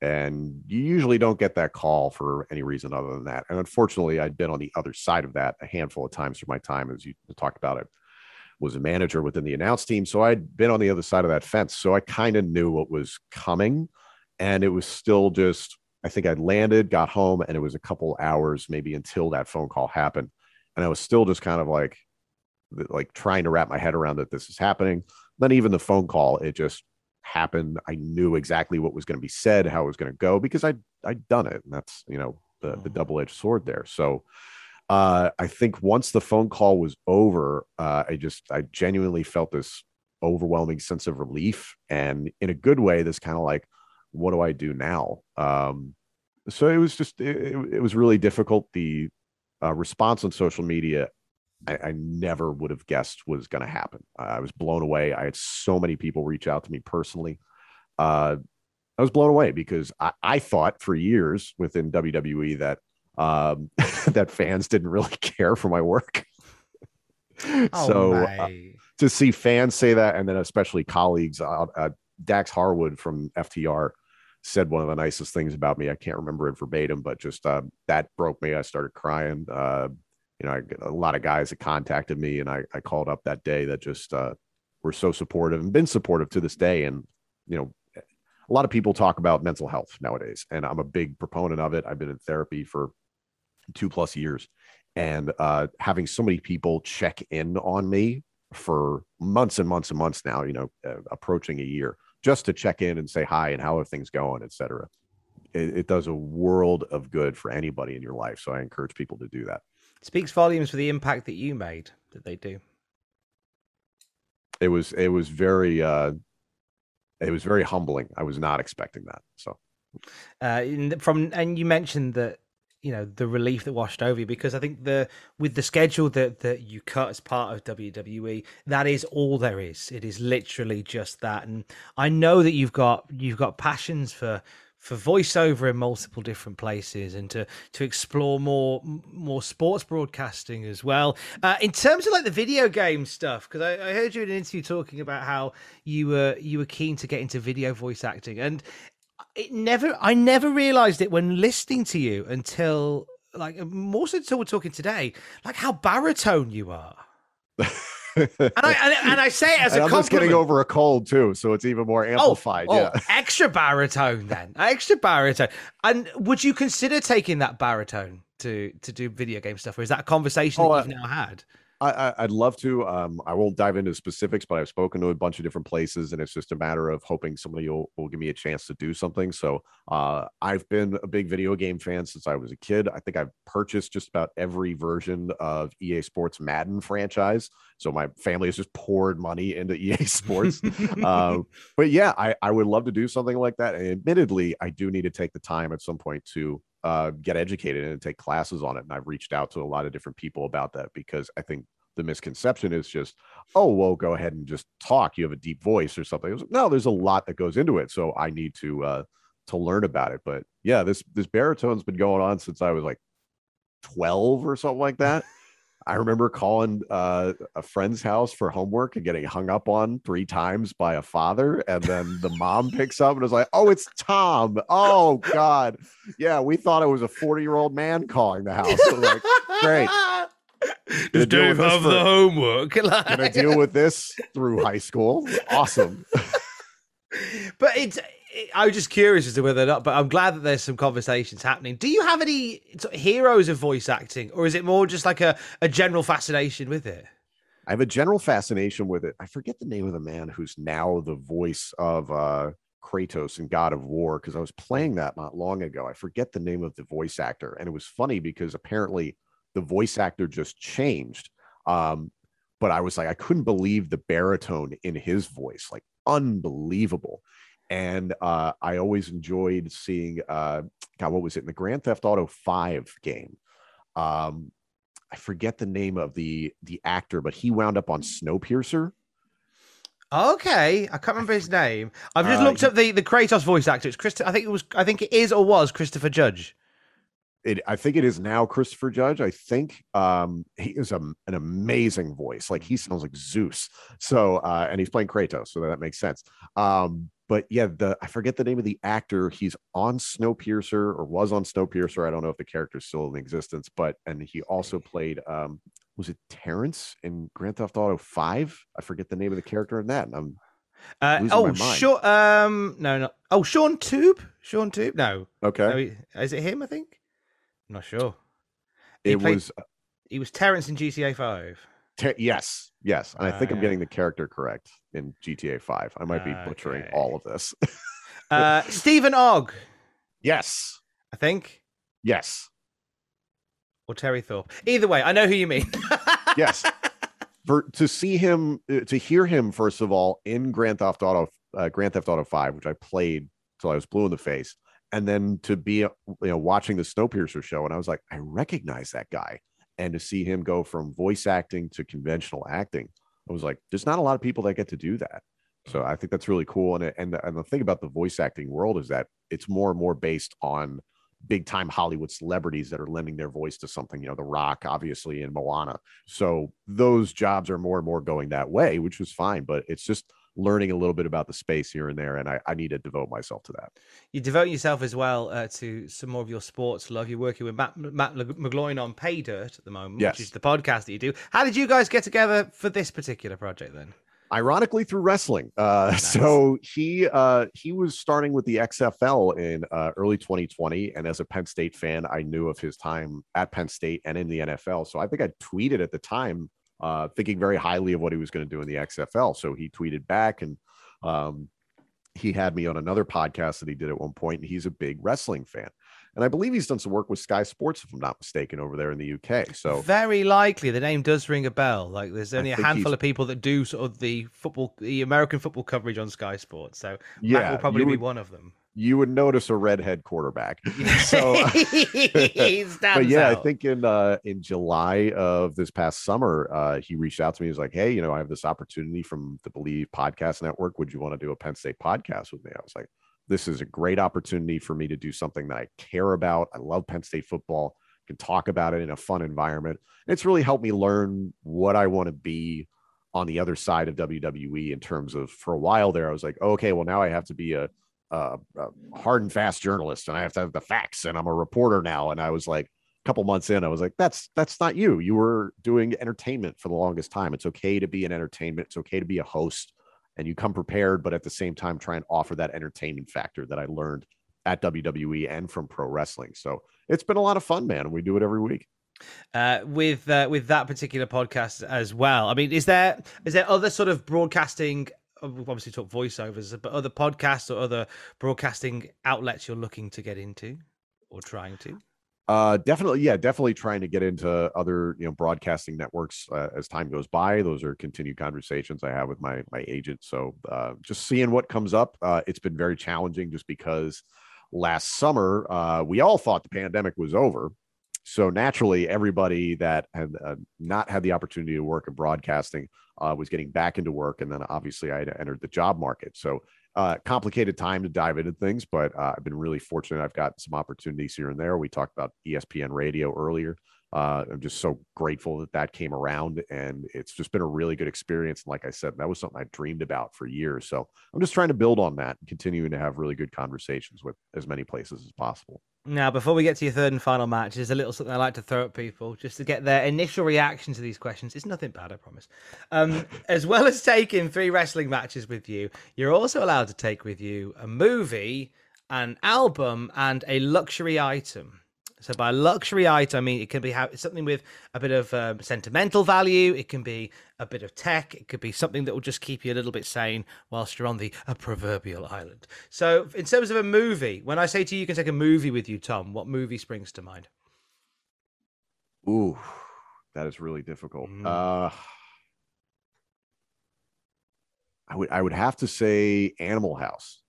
and you usually don't get that call for any reason other than that. And unfortunately, I'd been on the other side of that a handful of times through my time, as you talked about it, was a manager within the announce team. So I'd been on the other side of that fence. So I kind of knew what was coming. And it was still just, I think I'd landed, got home, and it was a couple hours maybe until that phone call happened. And I was still just kind of like, like trying to wrap my head around that this is happening. Then even the phone call, it just happen. I knew exactly what was going to be said, how it was going to go because I I'd done it, and that's you know the the mm-hmm. double edged sword there. So uh, I think once the phone call was over, uh, I just I genuinely felt this overwhelming sense of relief, and in a good way, this kind of like, what do I do now? Um, so it was just it, it was really difficult. The uh, response on social media I, I never would have guessed was going to happen. I was blown away. I had so many people reach out to me personally. Uh, I was blown away because I, I thought for years within WWE that um, [LAUGHS] that fans didn't really [LAUGHS] care for my work. [LAUGHS] oh, so uh, to see fans say that, and then especially colleagues, uh, uh, Dax Harwood from FTR said one of the nicest things about me. I can't remember it verbatim, but just uh, that broke me. I started crying. You know, I, a lot of guys that contacted me, and I, I called up that day that just uh, were so supportive and been supportive to this day. And you know, a lot of people talk about mental health nowadays, and I'm a big proponent of it. I've been in therapy for two plus years, and uh, having so many people check in on me for months and months and months now, you know, uh, approaching a year, just to check in and say hi and how are things going, et cetera. It, it does a world of good for anybody in your life. So I encourage people to do that. Speaks volumes for the impact that you made that they do. It was it was very uh it was very humbling. I was not expecting that. So uh from and you mentioned that you know the relief that washed over you because I think the with the schedule that that you cut as part of WWE that is all there is it is literally just that and I know that you've got you've got passions for for voiceover in multiple different places and to to explore more more sports broadcasting as well uh, in terms of like the video game stuff because I, I heard you in an interview talking about how you were you were keen to get into video voice acting and it never I never realized it when listening to you until like more so until we're talking today, like how baritone you are. [LAUGHS] and I and, and, I say it as [LAUGHS] and a I'm just getting over a cold too, so it's even more oh, amplified. Oh, yeah, oh, [LAUGHS] extra baritone then, extra baritone. And would you consider taking that baritone to to do video game stuff, or is that a conversation oh, that you've uh, now had? I, would love to. Um, I won't dive into specifics, but I've spoken to a bunch of different places, and it's just a matter of hoping somebody will, will give me a chance to do something. So uh, I've been a big video game fan since I was a kid. I think I've purchased just about every version of EA Sports Madden franchise. So my family has just poured money into EA Sports. um, [LAUGHS] but yeah, I, I would love to do something like that. And admittedly, I do need to take the time at some point to uh, get educated and take classes on it. And I've reached out to a lot of different people about that because I think the misconception is just, oh, well, go ahead and just talk. You have a deep voice or something. No, there's a lot that goes into it. So I need to uh, to learn about it. But yeah, this this baritone's been going on since I was like 12 or something like that. I remember calling uh, a friend's house for homework and getting hung up on three times by a father. And then the mom [LAUGHS] picks up and is like, Oh, it's Tom. Oh, God. Yeah, we thought it was a 40 year old man calling the house. So like, Great. [LAUGHS] Does Dave have for, the homework? Like... [LAUGHS] Gonna deal with this through high school. Awesome. but it's I was just curious as to whether or not, but I'm glad that there's some conversations happening. Do you have any heroes of voice acting, or is it more just like a, a general fascination with it? I have a general fascination with it. I forget the name of the man who's now the voice of uh, Kratos in God of War because I was playing that not long ago. I forget the name of the voice actor, and it was funny because apparently the voice actor just changed. Um, but I was like, I couldn't believe the baritone in his voice, like unbelievable and uh, I always enjoyed seeing uh, God, what was it in the Grand Theft Auto Five game? Um, I forget the name of the the actor, but he wound up on Snowpiercer. Okay, I can't remember his name. I've just uh, looked up the the Kratos voice actor. It's Chris. I think it was. I think it is or was Christopher Judge. It, I think it is now Christopher Judge. I think um, he is a, an amazing voice. Like he sounds like Zeus. So, uh, and he's playing Kratos, so that makes sense. Um, but yeah, the I forget the name of the actor. He's on Snowpiercer or was on Snowpiercer. I don't know if the character's still in existence, but and he also played um was it Terrence in Grand Theft Auto 5? I forget the name of the character in that. And I'm uh, oh, sure. Um, no, no. Oh, Sean Tube. Sean Tube. No. Okay. No, is it him? I think. I'm not sure. He it played, was. He was Terrence in GTA Five. Ter- yes, yes, and I think uh, I'm getting the character correct in GTA Five. I might be butchering all of this. [LAUGHS] uh, Steven Ogg. Yes, I think. Yes. Or Terry Thorpe. Either way, I know who you mean. [LAUGHS] yes. For to see him, uh, to hear him, first of all, in Grand Theft Auto, uh, Grand Theft Auto Five, which I played till I was blue in the face, and then to be, you know, watching the Snowpiercer show, and I was like, I recognize that guy and to see him go from voice acting to conventional acting i was like there's not a lot of people that get to do that. So i think that's really cool. And and the, and the thing about the voice acting world is that it's more and more based on big time hollywood celebrities that are lending their voice to something you know the rock obviously in moana. So those jobs are more and more going that way which is fine but it's just learning a little bit about the space here and there. And I, I need to devote myself to that. You devote yourself as well uh, to some more of your sports love. You're working with Matt, Matt McGloin on Pay Dirt at the moment, Yes. which is the podcast that you do. How did you guys get together for this particular project then? ironically through wrestling uh so he uh he was starting with the xfl in uh early 2020 and as a penn state fan i knew of his time at penn state and in the nfl so i think i tweeted at the time uh thinking very highly of what he was going to do in the xfl so he tweeted back and um he had me on another podcast that he did at one point and he's a big wrestling fan and i believe he's done some work with sky sports if i'm not mistaken over there in the uk so Very likely, the name does ring a bell. Like, there's only a handful of people that do sort of the football, the American football coverage on Sky Sports. So Matt yeah will probably be would, one of them. You would notice a redhead quarterback [LAUGHS] so [LAUGHS] [LAUGHS] but yeah, out. I think in uh in July of this past summer, uh he reached out to me. He was like, Hey, you know, I have this opportunity from the Bleav Podcast Network. Would you want to do a Penn State podcast with me? I was like, This is a great opportunity for me to do something that I care about. I love Penn State football, can talk about it in a fun environment. It's really helped me learn what I want to be on the other side of WWE in terms of for a while there, I was like, okay, well, now I have to be a uh, a hard and fast journalist and I have to have the facts and I'm a reporter now. And I was like, a couple months in, I was like, that's that's not you. You were doing entertainment for the longest time. It's okay to be an entertainment. It's okay to be a host and you come prepared, but at the same time, try and offer that entertainment factor that I learned at WWE and from pro wrestling. So it's been a lot of fun, man. We do it every week. uh, with uh, with that particular podcast as well. I mean, is there is there other sort of broadcasting? Uh, We've obviously talked voiceovers, but other podcasts or other broadcasting outlets you're looking to get into or trying to? Uh, definitely, yeah, definitely trying to get into other, you know, broadcasting networks uh, as time goes by. Those are continued conversations I have with my my agent. So uh, just seeing what comes up. Uh, it's been very challenging just because last summer uh, we all thought the pandemic was over. So naturally, everybody that had not had the opportunity to work in broadcasting uh, was getting back into work, and then obviously I had entered the job market. So uh, complicated time to dive into things, but uh, I've been really fortunate. I've got some opportunities here and there. We talked about ESPN radio earlier. Uh, I'm just so grateful that that came around, and it's just been a really good experience. And like I said, that was something I dreamed about for years. So I'm just trying to build on that and continuing to have really good conversations with as many places as possible. Now, before we get to your third and final match, there's a little something I like to throw at people just to get their initial reaction to these questions. It's nothing bad, I promise. Um, [LAUGHS] as well as taking three wrestling matches with you, you're also allowed to take with you a movie, an album, and a luxury item. So, by luxury item, I mean it can be ha- something with a bit of um, sentimental value. It can be a bit of tech. It could be something that will just keep you a little bit sane whilst you're on the a proverbial island. So, in terms of a movie, when I say to you, you can take a movie with you, Tom. What movie springs to mind? Ooh, that is really difficult. Mm. Uh, I would I would have to say Animal House.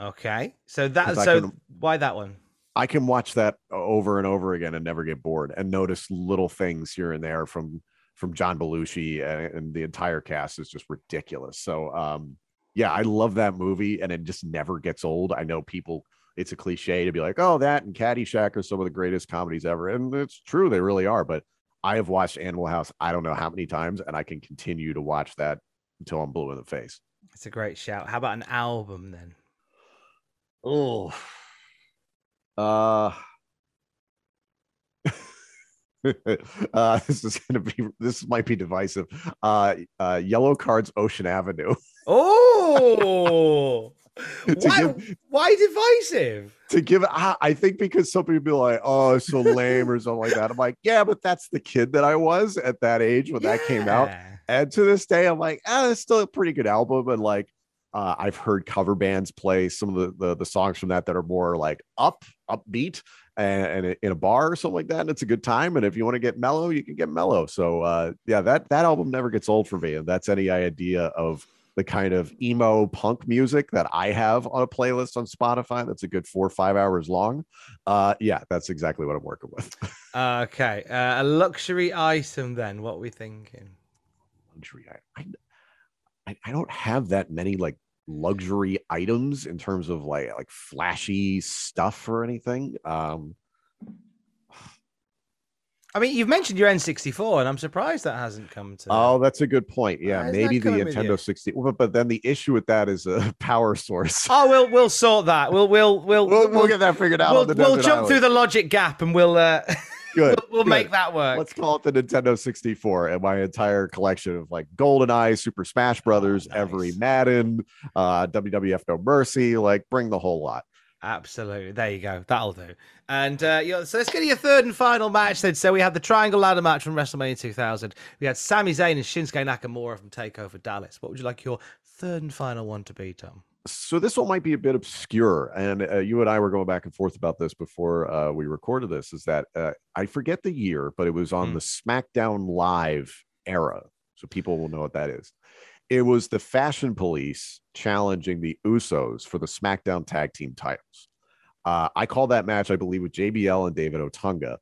Okay, so that so can- why that one? I can watch that over and over again and never get bored and notice little things here and there from from John Belushi and, and the entire cast is just ridiculous. So um yeah, I love that movie and it just never gets old. I know people it's a cliche to be like, oh, that and Caddyshack are some of the greatest comedies ever. And it's true, they really are. But I have watched Animal House I don't know how many times, and I can continue to watch that until I'm blue in the face. It's a great shout. How about an album then? Oh, uh, [LAUGHS] uh, this is gonna be this might be divisive. Uh, uh, Yellowcard's, Ocean Avenue. [LAUGHS] Oh, To why? give- Why divisive? to give I, I think because some people be like, oh, so lame or something like that. I'm like, yeah, but that's the kid that I was at that age when that came out. And to this day, I'm like, ah, it's still a pretty good album. And like, uh, I've heard cover bands play some of the, the the songs from that that are more like up, upbeat, and, and in a bar or something like that. And it's a good time. And if you want to get mellow, you can get mellow. So uh, yeah, that that album never gets old for me. And that's any idea of the kind of emo punk music that I have on a playlist on Spotify. That's a good four or five hours long. Uh, yeah, that's exactly what I'm working with. [LAUGHS] Okay, uh, a luxury item then. What are we thinking? luxury. I, I I don't have that many like luxury items in terms of like like flashy stuff or anything. Um, I mean, you've mentioned your N64, and I'm surprised that hasn't come to. Oh, that's a good point. Yeah, is maybe the coming with you? Nintendo 60. But, but then the issue with that is a [LAUGHS] power source. Oh, we'll we'll sort that. We'll we'll we'll we'll, we'll get that figured out. we'll, we'll jump through the logic gap, and we'll uh, [LAUGHS] Good. we'll, we'll good. make that work. Let's call it the Nintendo 64 and my entire collection of like Golden GoldenEye, Super Smash Brothers, nice. every Madden, uh, WWF No Mercy, like bring the whole lot. Absolutely. There you go. That'll do. And uh, yeah, so let's get to your third and final match then. So we had the Triangle Ladder match from WrestleMania 2000. We had Sami Zayn and Shinsuke Nakamura from Takeover Dallas. What would you like your third and final one to be, Tom? So this one might be a bit obscure, and uh, you and I were going back and forth about this before uh, we recorded this. Is that uh, I forget the year, but it was on Hmm. the SmackDown Live era, so people will know what that is. It was the Fashion Police challenging the Usos for the SmackDown Tag Team titles. Uh, I call that match, I believe, with JBL and David Otunga.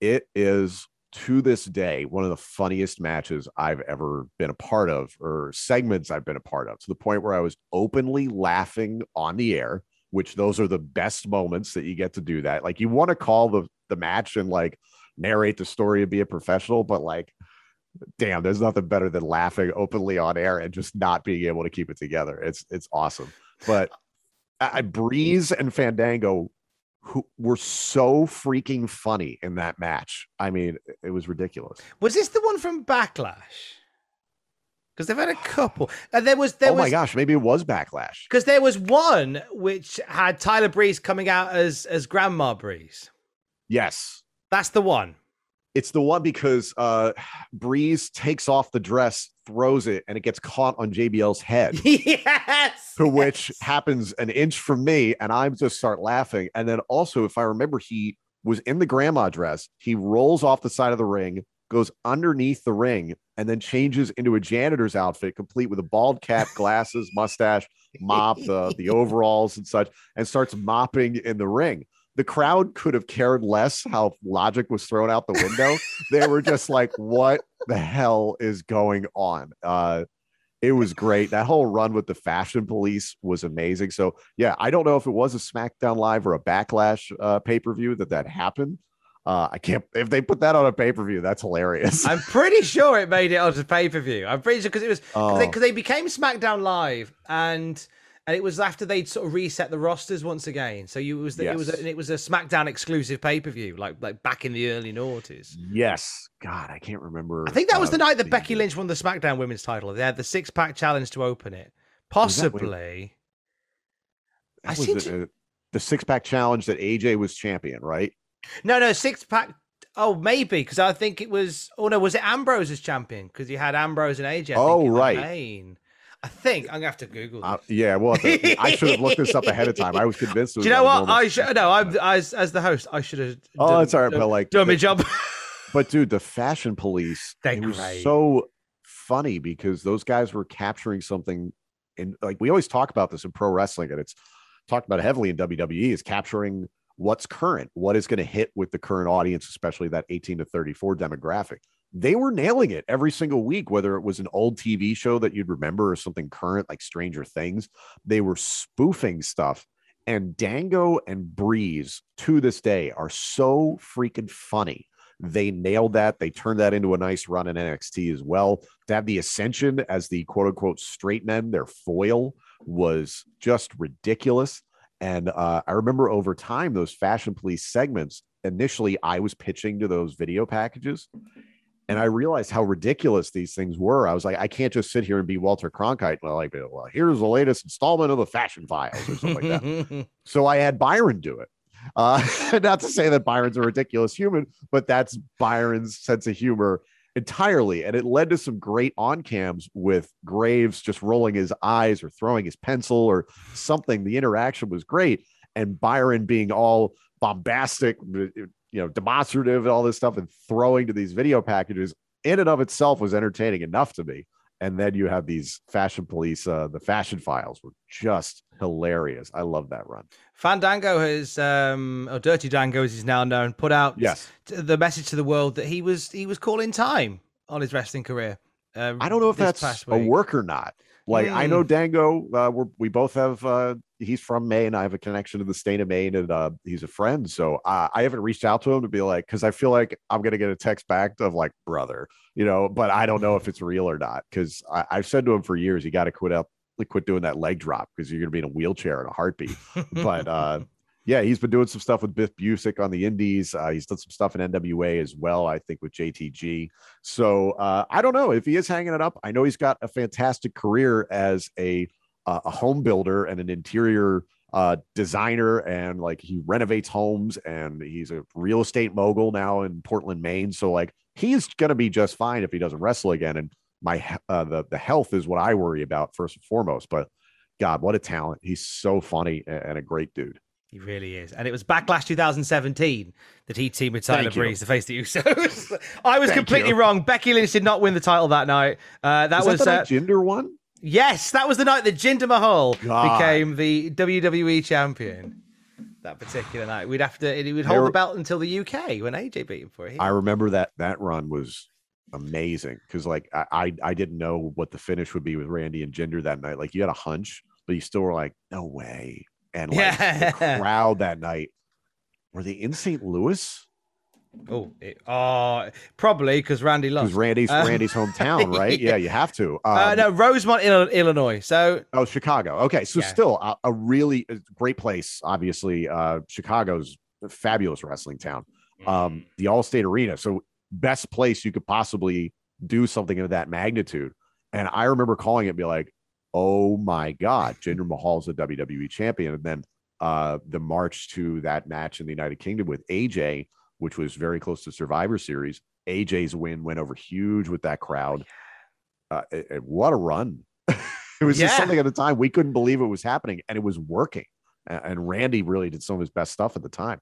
It is to this day one of the funniest matches I've ever been a part of, or segments I've been a part of, to the point where I was openly laughing on the air. Which those are the best moments that you get to do that. Like you want to call the the match and like narrate the story and be a professional, but like damn, there's nothing better than laughing openly on air and just not being able to keep it together. It's it's awesome. But I, I- Breeze and Fandango who were so freaking funny in that match. I mean, it was ridiculous. Was this the one from Backlash? Because they've had a couple. And there was there oh was my gosh, maybe it was backlash. because there was one which had Tyler Breeze coming out as as Grandma Breeze. Yes. That's the one. It's the one because uh Breeze takes off the dress, throws it, and it gets caught on JBL's head. [LAUGHS] yes. to which yes. happens an inch from me, and I just start laughing. And then also, if I remember, he was in the grandma dress. He rolls off the side of the ring, goes underneath the ring, and then changes into a janitor's outfit, complete with a bald cap, [LAUGHS] glasses, mustache, mop, the the overalls and such, and starts mopping in the ring. The crowd could have cared less how logic was thrown out the window. they were just like, "What the hell is going on?" Uh, it was great. That whole run with the fashion police was amazing. So yeah, I don't know if it was a SmackDown Live or a Backlash uh, pay per view that that happened. Uh, I can't. If they put that on a pay per view, that's hilarious. I'm pretty sure it made it onto pay per view. I'm pretty sure because it was because Oh. they, they became SmackDown Live and and it was after they'd sort of reset the rosters once again. So you it was the, it was Yes. a, it was a SmackDown exclusive pay per view like like back in the early noughties. yes. God, I can't remember. I think that was uh, the night that Becky Lynch won the SmackDown Women's title. They had the six pack challenge to open it. Was that when- Possibly. I That was seem it, to- uh, the six pack challenge that AJ was champion, right? No, no, six pack. Oh, maybe because I think it was. Oh no, was it Ambrose as champion? Because you had Ambrose and AJ. I think, Oh, the right. I think I'm gonna have to Google. Uh, yeah. Well, I should have looked this up ahead of time. I was convinced. It [LAUGHS] was Do you know what? I should no. I'm as as the host. I should have. Oh, done- it's all right, done- but, like, done my job. [LAUGHS] But dude, the fashion police, They're it was great. so funny because those guys were capturing something and like we always talk about this in pro wrestling, and it's talked about heavily in WWE is capturing what's current, what is going to hit with the current audience, especially that 18 to 34 demographic. They were nailing it every single week, whether it was an old TV show that you'd remember or something current like Stranger Things. They were spoofing stuff. And Dango and Breeze to this day are so freaking funny. They nailed that. They turned that into a nice run in NXT as well. To have the Ascension as the quote unquote straight men, their foil was just ridiculous. And uh, I remember over time, those Fashion Police segments, initially, I was pitching to those video packages. And I realized how ridiculous these things were. I was like, I can't just sit here and be Walter Cronkite. And I like, well, here's the latest installment of the Fashion Files or something like that. [LAUGHS] So I had Byron do it. Uh, [LAUGHS] not to say that Byron's a ridiculous human, but that's Byron's sense of humor entirely. And it led to some great on cams with Graves just rolling his eyes or throwing his pencil or something. The interaction was great. And Byron being all bombastic, you know, demonstrative and all this stuff and throwing to these video packages in and of itself was entertaining enough to me. And then you have these fashion police, uh, the fashion files were just hilarious. I love that run. Fandango has, um, or Dirty Dango as he's now known, put out Yes. the message to the world that he was he was calling time on his wrestling career. Uh, I don't know if that's a work or not. Like I know Mm. Dango. Uh, we're, we both have. Uh, he's from Maine. I have a connection to the state of Maine, and uh, he's a friend. So uh, I haven't reached out to him to be like, because I feel like I'm gonna get a text back of like, brother, you know. But I don't know if it's real or not because I've said to him for years, you got to quit up, quit doing that leg drop because you're gonna be in a wheelchair in a heartbeat. [LAUGHS] but uh, yeah, he's been doing some stuff with Biff Busick on the Indies. Uh, he's done some stuff in NWA as well, I think, with JTG. So uh, I don't know if he is hanging it up. I know he's got a fantastic career as a uh, a home builder and an interior uh, designer, and like he renovates homes, and he's a real estate mogul now in Portland, Maine. So like he's gonna be just fine if he doesn't wrestle again. And my uh, the the health is what I worry about first and foremost. But God, what a talent! He's so funny and, and a great dude. He really is. And it was Backlash 2017 that he teamed with Tyler. Breeze to face the Usos. [LAUGHS] I was Thank completely you. wrong. Becky Lynch did not win the title that night. Uh, that was that the uh, Jinder one? yes, that was the night that Jinder Mahal God. became the WWE champion. That particular night, we'd have to. He would hold There- the belt until the UK when AJ beat him for it. I remember that that run was amazing because like I, I I didn't know what the finish would be with Randy and Jinder that night. Like you had a hunch, but you still were like, no way. And like Yeah. the [LAUGHS] crowd that night, were they in St. Louis? Oh, it, oh, probably because Randy loves. Randy's Uh, Randy's hometown, [LAUGHS] right? yeah. yeah. you have to. uh, Um, no, Rosemont, Ill- Illinois. So Oh, Chicago. Okay, so Yeah. still a, a really uh, great place. Obviously, uh, Chicago's a fabulous wrestling town. Um, the Allstate Arena, so best place you could possibly do something of that magnitude. And I remember calling it, and be like, "Oh my God, Jinder Mahal's the WWE champion." And then uh, the march to that match in the United Kingdom with AJ, which was very close to Survivor Series. AJ's win went over huge with that crowd. Uh, it- it- what a run! [LAUGHS] it was just something at the time we couldn't believe it was happening, and it was working. A- And Randy really did some of his best stuff at the time.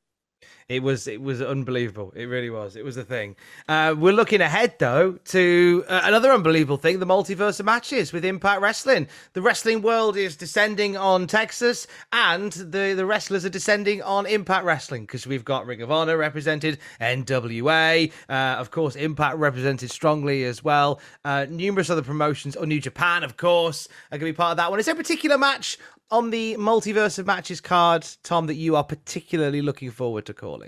It was it was unbelievable. It really was. It was a thing. Uh, we're looking ahead though to uh, another unbelievable thing: the multiverse of matches with Impact Wrestling. The wrestling world is descending on Texas, and the the wrestlers are descending on Impact Wrestling because we've got Ring of Honor represented, NWA, uh, of course, Impact represented strongly as well. Uh, numerous other promotions, or New Japan, of course, are going to be part of that one. Is there a particular match on the multiverse of matches card, Tom, that you are particularly looking forward to calling?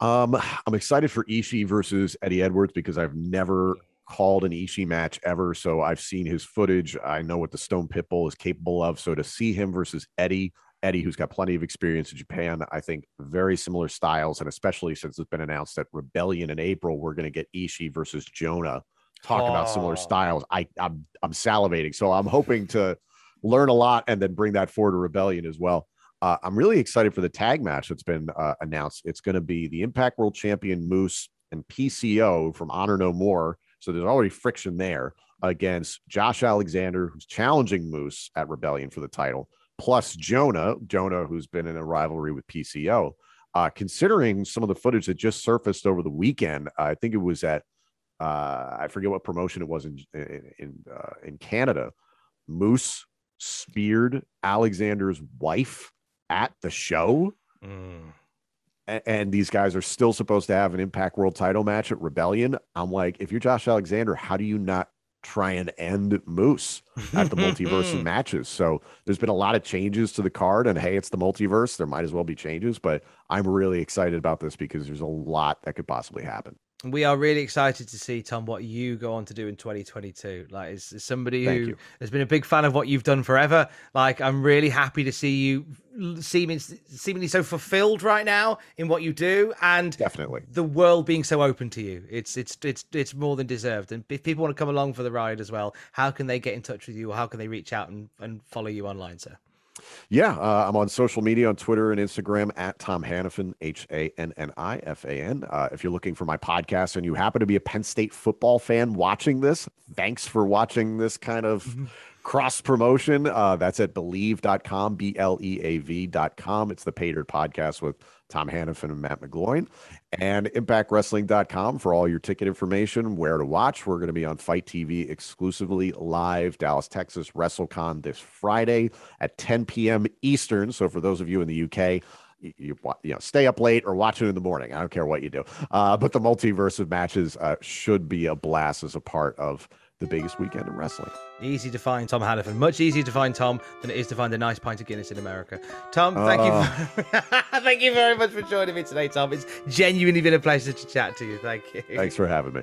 Um, I'm excited for Ishii versus Eddie Edwards because I've never called an Ishii match ever. So I've seen his footage. I know what the Stone Pitbull is capable of. So to see him versus Eddie, Eddie, who's got plenty of experience in Japan, I think very similar styles. And especially since it's been announced that Rebellion in April, we're going to get Ishii versus Jonah. Talk about similar Oh. styles. I, I'm I'm salivating. So I'm hoping to learn a lot and then bring that forward to Rebellion as well. Uh, I'm really excited for the tag match that's been uh, announced. It's going to be the Impact World Champion Moose and PCO from Honor No More. So there's already friction there against Josh Alexander, who's challenging Moose at Rebellion for the title, plus Jonah, Jonah, who's been in a rivalry with PCO. Uh, considering some of the footage that just surfaced over the weekend, I think it was at uh, I forget what promotion it was in in in, uh, in Canada. Moose speared Alexander's wife at the show, mm. a- and, these guys are still supposed to have an Impact World Title match at Rebellion. I'm like, if you're Josh Alexander, how do you not try and end Moose at the [LAUGHS] multiverse matches? So there's been a lot of changes to the card, and hey, it's the multiverse. There might as well be changes, but I'm really excited about this because there's a lot that could possibly happen. We are really excited to see Tom what you go on to do in 2022. Like, as, as somebody Thank who you. has been a big fan of what you've done forever, like I'm really happy to see you seeming seemingly so fulfilled right now in what you do, and Definitely. the world being so open to you. It's it's it's it's more than deserved. And if people want to come along for the ride as well, how can they get in touch with you, or how can they reach out and, and follow you online, sir? Yeah, uh, I'm on social media on Twitter and Instagram at Tom Hannifan, H A N N I F A N. Uh, if you're looking for my podcast and you happen to be a Penn State football fan watching this, thanks for watching this kind of cross promotion. Uh, that's at bleav.com, B L E A V.com. It's the Pay Dirt podcast with Tom Hannifan and Matt McGloin, and impactwrestling.com for all your ticket information, where to watch. We're going to be on FITE TV exclusively live, Dallas, Texas, WrestleCon this Friday at 10 p.m. Eastern. So for those of you in the UK, you, you, know, stay up late or watch it in the morning. I don't care what you do. Uh, but the multiverse of matches uh, should be a blast as a part of the biggest weekend in wrestling. Easy to find Tom Hannifan. Much easier to find Tom than it is to find a nice pint of Guinness in America. Tom, thank uh, you. For, [LAUGHS] thank you very much for joining me today, Tom. It's genuinely been a pleasure to chat to you. Thank you. Thanks for having me.